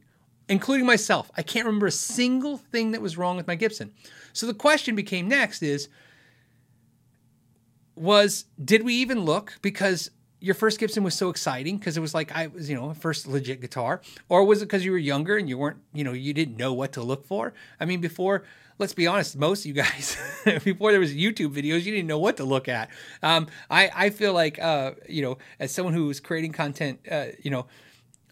including myself. I can't remember a single thing that was wrong with my Gibson. So the question became next is was did we even look because your first Gibson was so exciting because it was like I was, you know, first legit guitar, or was it because you were younger and you weren't, you know, you didn't know what to look for? I mean, before, let's be honest, most of you guys, [laughs] before there was YouTube videos, you didn't know what to look at. Um, I I feel like, uh, you know, as someone who was creating content, uh, you know,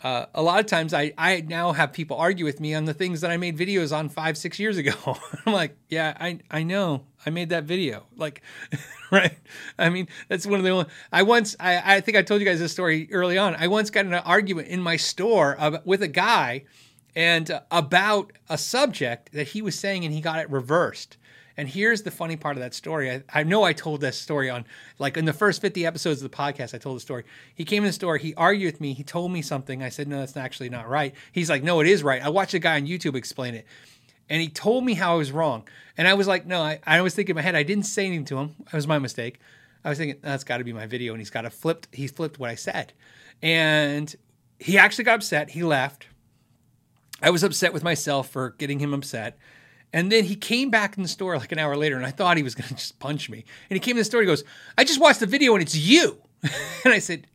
uh, a lot of times I, I now have people argue with me on the things that I made videos on five, six years ago. [laughs] I'm like, yeah, I, I know I made that video. Like, [laughs] right. I mean, that's one of the only, I once, I, I think I told you guys this story early on. I once got in an argument in my store with a guy and about a subject that he was saying and he got it reversed. And here's the funny part of that story. I, I know I told this story on, like, in the first 50 episodes of the podcast, I told the story. He came in the store, he argued with me, he told me something. I said, no, that's actually not right. He's like, no, it is right. I watched a guy on YouTube explain it. And he told me how I was wrong. And I was like, no, I, I was thinking in my head, I didn't say anything to him. That was my mistake. I was thinking, that's got to be my video. And he's got to flipped, he flipped what I said. And he actually got upset. He left. I was upset with myself for getting him upset. And then he came back in the store like an hour later, and I thought he was going to just punch me. And he came in the store. He goes, "I just watched the video, and it's you." [laughs] and I said,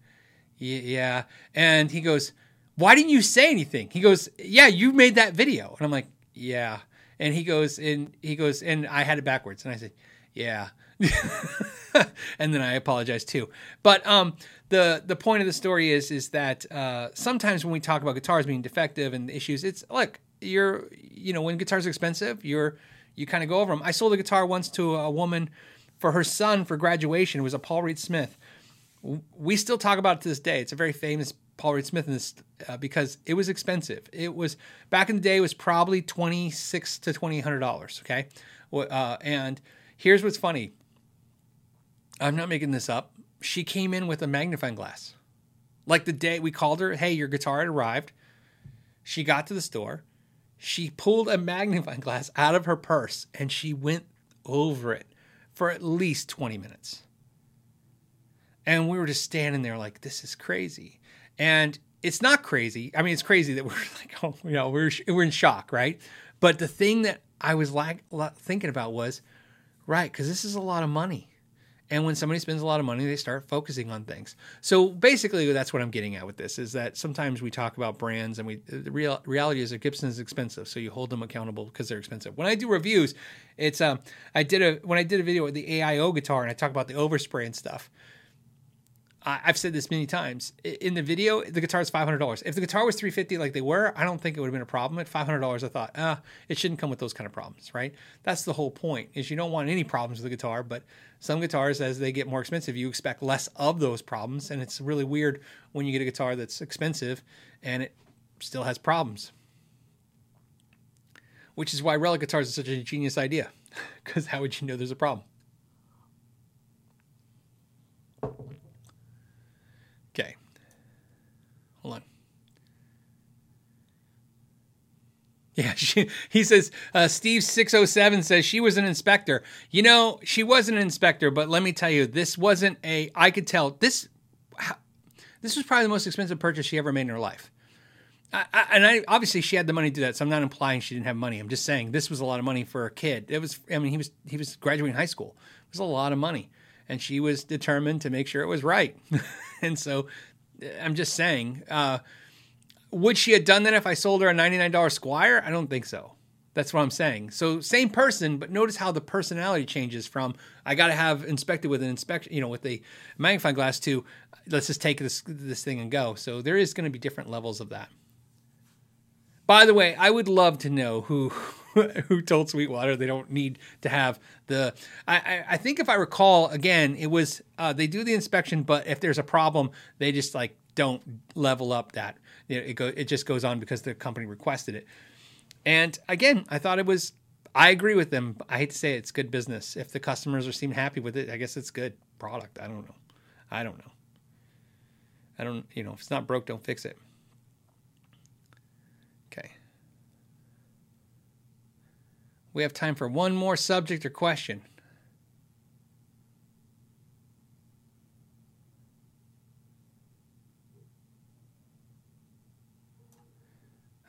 "Yeah." And he goes, "Why didn't you say anything?" He goes, "Yeah, you made that video." And I'm like, "Yeah." And he goes, and he goes, and I had it backwards. And I said, "Yeah." [laughs] and then I apologized too. But um, the the point of the story is is that uh, sometimes when we talk about guitars being defective and issues, it's look you're you know when guitars are expensive, you're you kind of go over them. I sold a guitar once to a woman for her son for graduation. It was a Paul Reed Smith. We still talk about it to this day. It's a very famous Paul Reed Smith this uh, because it was expensive. It was back in the day. It was probably twenty six to twenty hundred dollars. Okay, uh, and here's what's funny. I'm not making this up. She came in with a magnifying glass. Like the day we called her, hey, your guitar had arrived. She got to the store she pulled a magnifying glass out of her purse and she went over it for at least 20 minutes. And we were just standing there like, this is crazy. And it's not crazy. I mean, it's crazy that we're [laughs] like, oh, you know, we're, we're in shock, right? But the thing that I was like thinking about was, right, because this is a lot of money. And when somebody spends a lot of money, they start focusing on things. So basically, that's what I'm getting at with this is that sometimes we talk about brands and we the real reality is that Gibson is expensive, so you hold them accountable because they're expensive. When I do reviews, it's um I did a when I did a video with the AIO guitar and I talk about the overspray and stuff. I've said this many times. In the video, the guitar is five hundred dollars. If the guitar was three fifty, like they were, I don't think it would have been a problem. At five hundred dollars, I thought, ah, it shouldn't come with those kind of problems, right? That's the whole point. Is you don't want any problems with the guitar, but some guitars, as they get more expensive, you expect less of those problems, and it's really weird when you get a guitar that's expensive and it still has problems. Which is why relic guitars is such a genius idea, [laughs] because how would you know there's a problem? Okay. Hold on. Yeah, [laughs] she, he says, uh, Steve607 says she was an inspector. You know, she was an inspector, but let me tell you, this wasn't a, I could tell, this, this was probably the most expensive purchase she ever made in her life. I, I, and I obviously she had the money to do that, so I'm not implying she didn't have money. I'm just saying this was a lot of money for a kid. It was, I mean, he was he was graduating high school. It was a lot of money, and she was determined to make sure it was right. [laughs] and so I'm just saying, uh, would she have done that if I sold her a $99 Squier? I don't think so. That's what I'm saying. So same person, but notice how the personality changes from I got to have inspected with an inspection, you know, with a magnifying glass to let's just take this this thing and go. So there is going to be different levels of that. By the way, I would love to know who [laughs] who told Sweetwater they don't need to have the. I, I think if I recall, again, it was uh, they do the inspection, but if there's a problem, they just like don't level up that. You know, it go it just goes on because the company requested it. And again, I thought it was I agree with them. I hate to say it, it's good business. If the customers are seem happy with it, I guess it's good product. I don't know. I don't know. I don't, you know, if it's not broke, don't fix it. Okay. We have time for one more subject or question.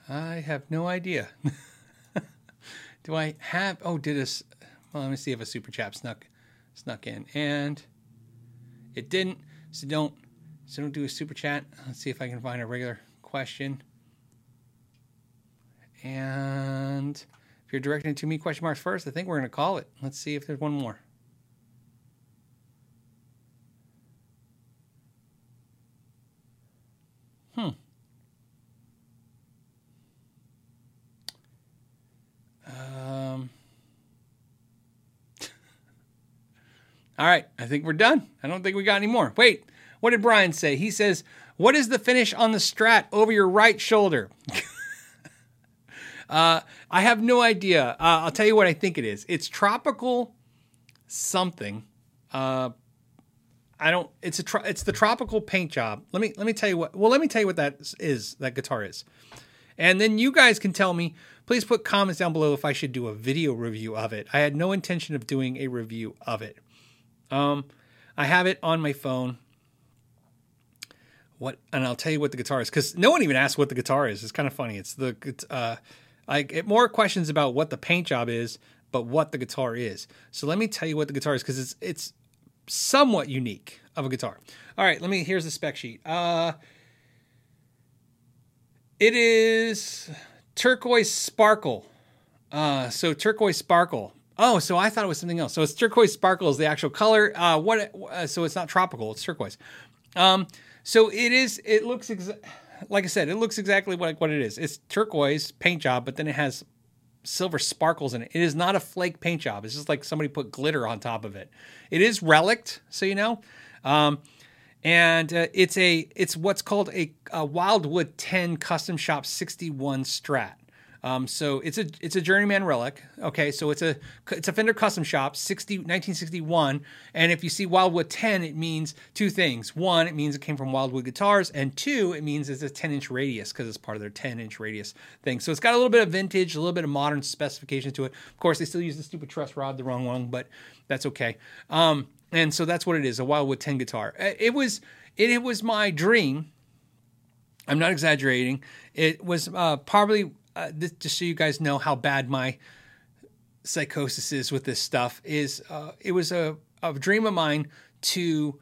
I have no idea. [laughs] Do I have? Oh, did this? Well, let me see if a super chat snuck snuck in, and it didn't. So don't so don't do a super chat. Let's see if I can find a regular question. And if you're directing it to me, question marks first. I think we're going to call it. Let's see if there's one more. Hmm. Um. [laughs] All right, I think we're done. I don't think we got any more. Wait, what did Brian say? He says, "What is the finish on the Strat over your right shoulder?" [laughs] uh, I have no idea. Uh, I'll tell you what I think it is. It's tropical something. Uh, I don't. It's a. It's the tropical paint job. Let me. Let me tell you what. Well, let me tell you what that is. That guitar is, and then you guys can tell me. Please put comments down below if I should do a video review of it. I had no intention of doing a review of it. Um, I have it on my phone. What? And I'll tell you what the guitar is because no one even asked what the guitar is. It's kind of funny. It's the uh, I get more questions about what the paint job is, but what the guitar is. So let me tell you what the guitar is because it's it's somewhat unique of a guitar. All right, let me. Here's the spec sheet. Uh, it is turquoise sparkle. Uh, so turquoise sparkle. Oh, so I thought it was something else. So it's turquoise sparkle is the actual color. Uh, what? Uh, so it's not tropical. It's turquoise. Um, so it is. It looks exa- like I said. It looks exactly what what it is. It's turquoise paint job, but then it has silver sparkles in it. It is not a flake paint job. It's just like somebody put glitter on top of it. It is relic'd, so you know. Um, and uh, it's a it's what's called a, a Wildwood 10 Custom Shop 61 Strat. Um, so it's a it's a journeyman relic. Okay, so it's a it's a Fender custom shop 60 1961, and if you see Wildwood 10, it means two things. One, it means it came from Wildwood guitars, and two, it means it's a 10 inch radius because it's part of their 10 inch radius thing. So it's got a little bit of vintage, a little bit of modern specifications to it. Of course, they still use the stupid truss rod, the wrong one, but that's okay. Um, and so that's what it is, a Wildwood 10 guitar. Uh, it was it, it was my dream. I'm not exaggerating. It was uh, probably uh, this, just so you guys know how bad my psychosis is with this stuff, is uh, it was a, a dream of mine to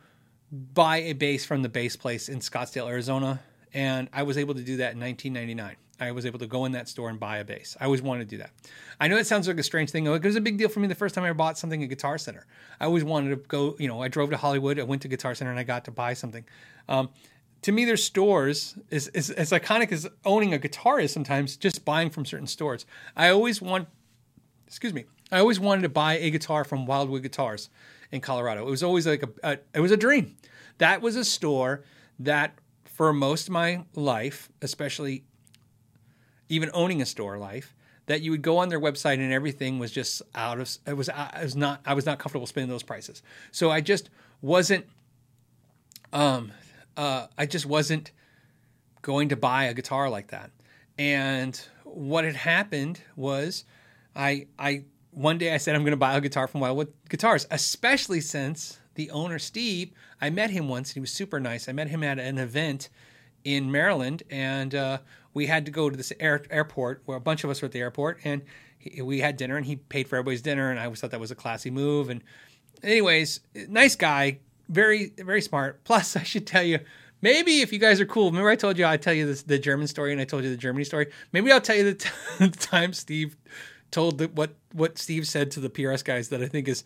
buy a bass from the bass place in Scottsdale, Arizona, and I was able to do that in 1999. I was able to go in that store and buy a bass. I always wanted to do that. I know it sounds like a strange thing. It was a big deal for me the first time I bought something at Guitar Center. I always wanted to go, you know, I drove to Hollywood, I went to Guitar Center, and I got to buy something. Um, to me, their stores is, is as iconic as owning a guitar is sometimes just buying from certain stores. I always want, excuse me, I always wanted to buy a guitar from Wildwood Guitars in Colorado. It was always like a, a it was a dream. That was a store that for most of my life, especially even owning a store life, that you would go on their website and everything was just out of it was I was not I was not comfortable spending those prices. So I just wasn't um uh, I just wasn't going to buy a guitar like that. And what had happened was I I one day I said I'm going to buy a guitar from Wildwood Guitars, especially since the owner Steve, I met him once and he was super nice. I met him at an event in Maryland and uh, we had to go to this air, airport where a bunch of us were at the airport and he, we had dinner and he paid for everybody's dinner and I always thought that was a classy move and anyways, nice guy, very very smart. Plus, [laughs] I should tell you, maybe if you guys are cool, remember I told you I tell you this, the German story and I told you the Germany story. Maybe I'll tell you the, t- [laughs] the time Steve told the, what what Steve said to the PRS guys that I think is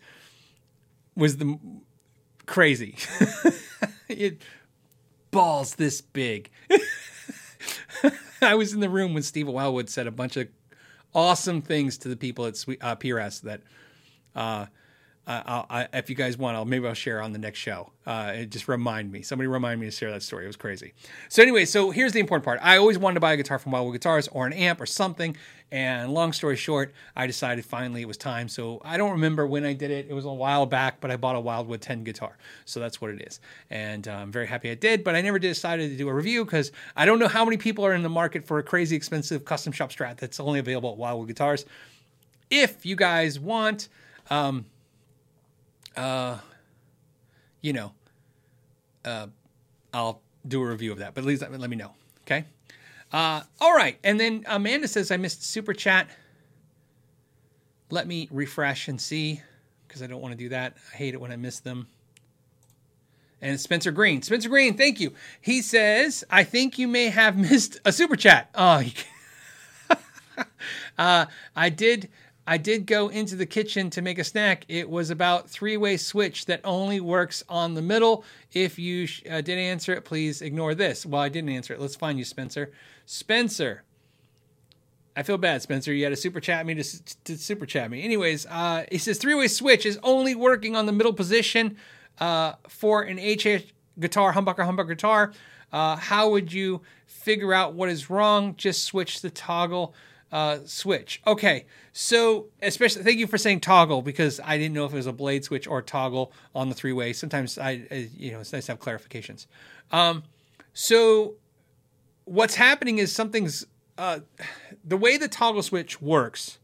was the crazy. [laughs] it balls this big. [laughs] I was in the room when Steve Wildwood said a bunch of awesome things to the people at uh, PRS that uh, uh, I, if you guys want, I'll maybe I'll share on the next show. Uh, just remind me. Somebody remind me to share that story. It was crazy. So anyway, so here's the important part. I always wanted to buy a guitar from Wildwood Guitars or an amp or something. And long story short, I decided finally it was time. So I don't remember when I did it. It was a while back, but I bought a Wildwood 10 guitar. So that's what it is. And uh, I'm very happy I did. But I never decided to do a review because I don't know how many people are in the market for a crazy expensive custom shop strat that's only available at Wildwood Guitars. If you guys want, um, uh, you know, uh, I'll do a review of that. But at least let me, know. Okay. Uh, all right. And then Amanda says I missed super chat. Let me refresh and see because I don't want to do that. I hate it when I miss them. And Spencer Green. Spencer Green, thank you. He says, I think you may have [laughs] missed a super chat. Oh, [laughs] uh, I did I did go into the kitchen to make a snack. It was about three-way switch that only works on the middle. If you sh- uh, didn't answer it, please ignore this. Well, I didn't answer it. Let's find you, Spencer. Spencer. I feel bad, Spencer. You had to super chat me to, to super chat me. Anyways, uh, he says three-way switch is only working on the middle position uh, for an HH guitar, humbucker, humbucker guitar. Uh, how would you figure out what is wrong? Just switch the toggle uh, switch. Okay, so especially thank you for saying toggle because I didn't know if it was a blade switch or toggle on the three way. Sometimes I, I, you know, it's nice to have clarifications. Um, so what's happening is something's uh, the way the toggle switch works.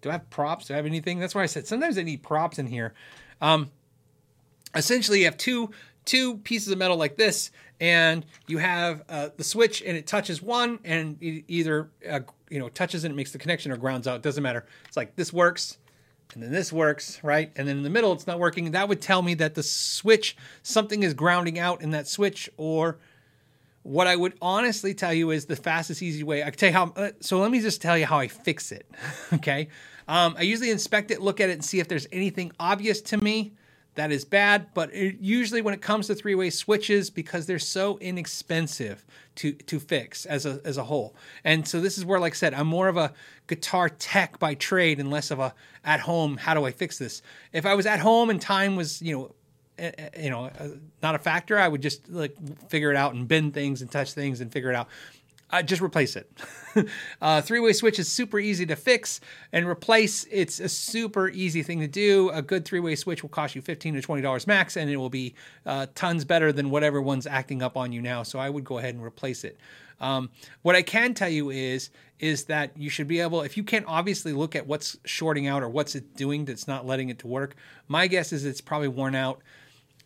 Do I have props? Do I have anything? That's why I said sometimes I need props in here. Um, essentially, you have two two pieces of metal like this, and you have uh, the switch, and it touches one, and it either uh, you know touches it and it makes the connection or grounds out. Doesn't matter. It's like this works, and then this works, right? And then in the middle, it's not working. That would tell me that the switch something is grounding out in that switch, or what I would honestly tell you is the fastest, easy way. I can tell you how. Uh, so let me just tell you how I fix it. [laughs] okay, um, I usually inspect it, look at it, and see if there's anything obvious to me that is bad. But it, usually, when it comes to three-way switches, because they're so inexpensive to to fix as a as a whole, and so this is where, like I said, I'm more of a guitar tech by trade and less of a at home. How do I fix this? If I was at home and time was you know eh, eh, you know uh, not a factor i would just like figure it out and bend things and touch things and figure it out uh, just replace it. [laughs] uh, three way switch is super easy to fix and replace. It's a super easy thing to do. A good three way switch will cost you 15 to $20 max, and it will be uh, tons better than whatever one's acting up on you now. So I would go ahead and replace it. Um, what I can tell you is is that you should be able, if you can't obviously look at what's shorting out or what's it doing that's not letting it to work. My guess is it's probably worn out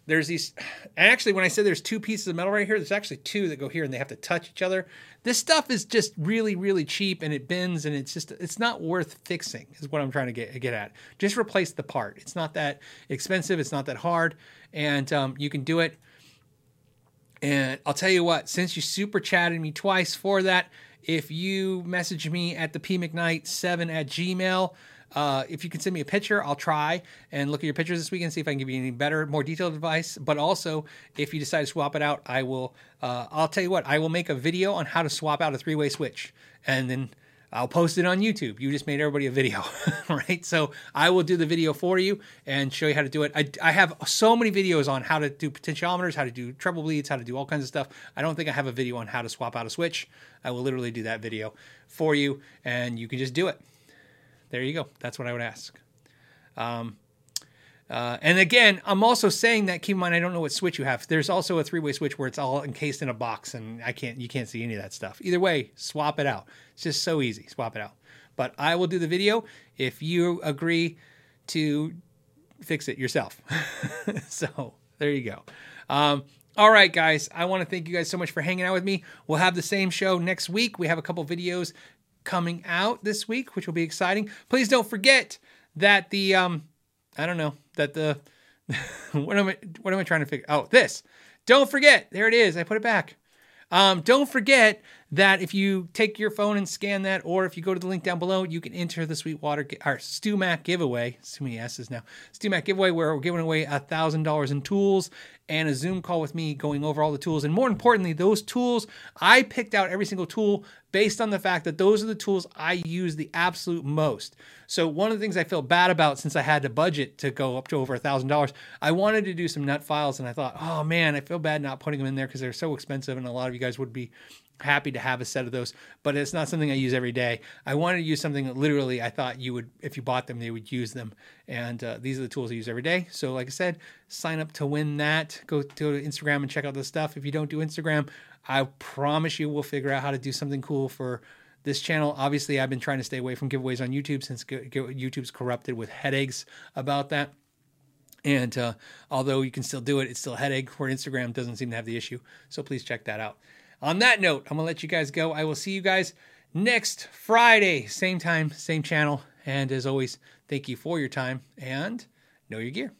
there's these actually when i said there's two pieces of metal right here there's actually two that go here and they have to touch each other. This stuff is just really really cheap and it bends and it's just it's not worth fixing is what i'm trying to get get at. Just replace the part. It's not that expensive. It's not that hard. And um, you can do it. And i'll tell you what since you super chatted me twice for that if you message me at the p mcknight 7 at gmail uh, if you can send me a picture, I'll try and look at your pictures this week and see if I can give you any better, more detailed advice. But also, if you decide to swap it out, I will. Uh, I'll tell you what. I will make a video on how to swap out a three-way switch, and then I'll post it on YouTube. You just made everybody a video, [laughs] right? So I will do the video for you and show you how to do it. I, I have so many videos on how to do potentiometers, how to do treble bleeds, how to do all kinds of stuff. I don't think I have a video on how to swap out a switch. I will literally do that video for you, and you can just do it there you go. That's what I would ask. Um, uh, and again, I'm also saying that keep in mind I don't know what switch you have. There's also a three-way switch where it's all encased in a box, and I can't you can't see any of that stuff. Either way, swap it out. It's just so easy. Swap it out. But I will do the video if you agree to fix it yourself. [laughs] so there you go. Um, all right, guys. I want to thank you guys so much for hanging out with me. We'll have the same show next week. We have a couple videos coming out this week, which will be exciting. Please don't forget that the um, I don't know that the [laughs] what am I what am I trying to figure? Oh, this. Don't forget. There it is. I put it back. Um, don't forget that if you take your phone and scan that, or if you go to the link down below, you can enter the Sweetwater or StewMac giveaway. So many S's now. StewMac giveaway where we're giving away a thousand dollars in tools and a Zoom call with me going over all the tools. And more importantly, those tools, I picked out every single tool based on the fact that those are the tools I use the absolute most. So one of the things I feel bad about since I had to budget to go up to over a thousand dollars, I wanted to do some nut files and I thought, oh man, I feel bad not putting them in there because they're so expensive and a lot of you guys would be happy to have a set of those, but it's not something I use every day. I wanted to use something that literally I thought you would, if you bought them, they would use them. And uh, these are the tools I use every day. So, like I said, sign up to win that. Go, to Instagram and check out the stuff. If you don't do Instagram, I promise you we'll figure out how to do something cool for this channel. Obviously, I've been trying to stay away from giveaways on YouTube since YouTube's corrupted with headaches about that. And uh, although you can still do it, it's still a headache where Instagram doesn't seem to have the issue. So please check that out. On that note, I'm going to let you guys go. I will see you guys next Friday, same time, same channel. And as always, thank you for your time and know your gear.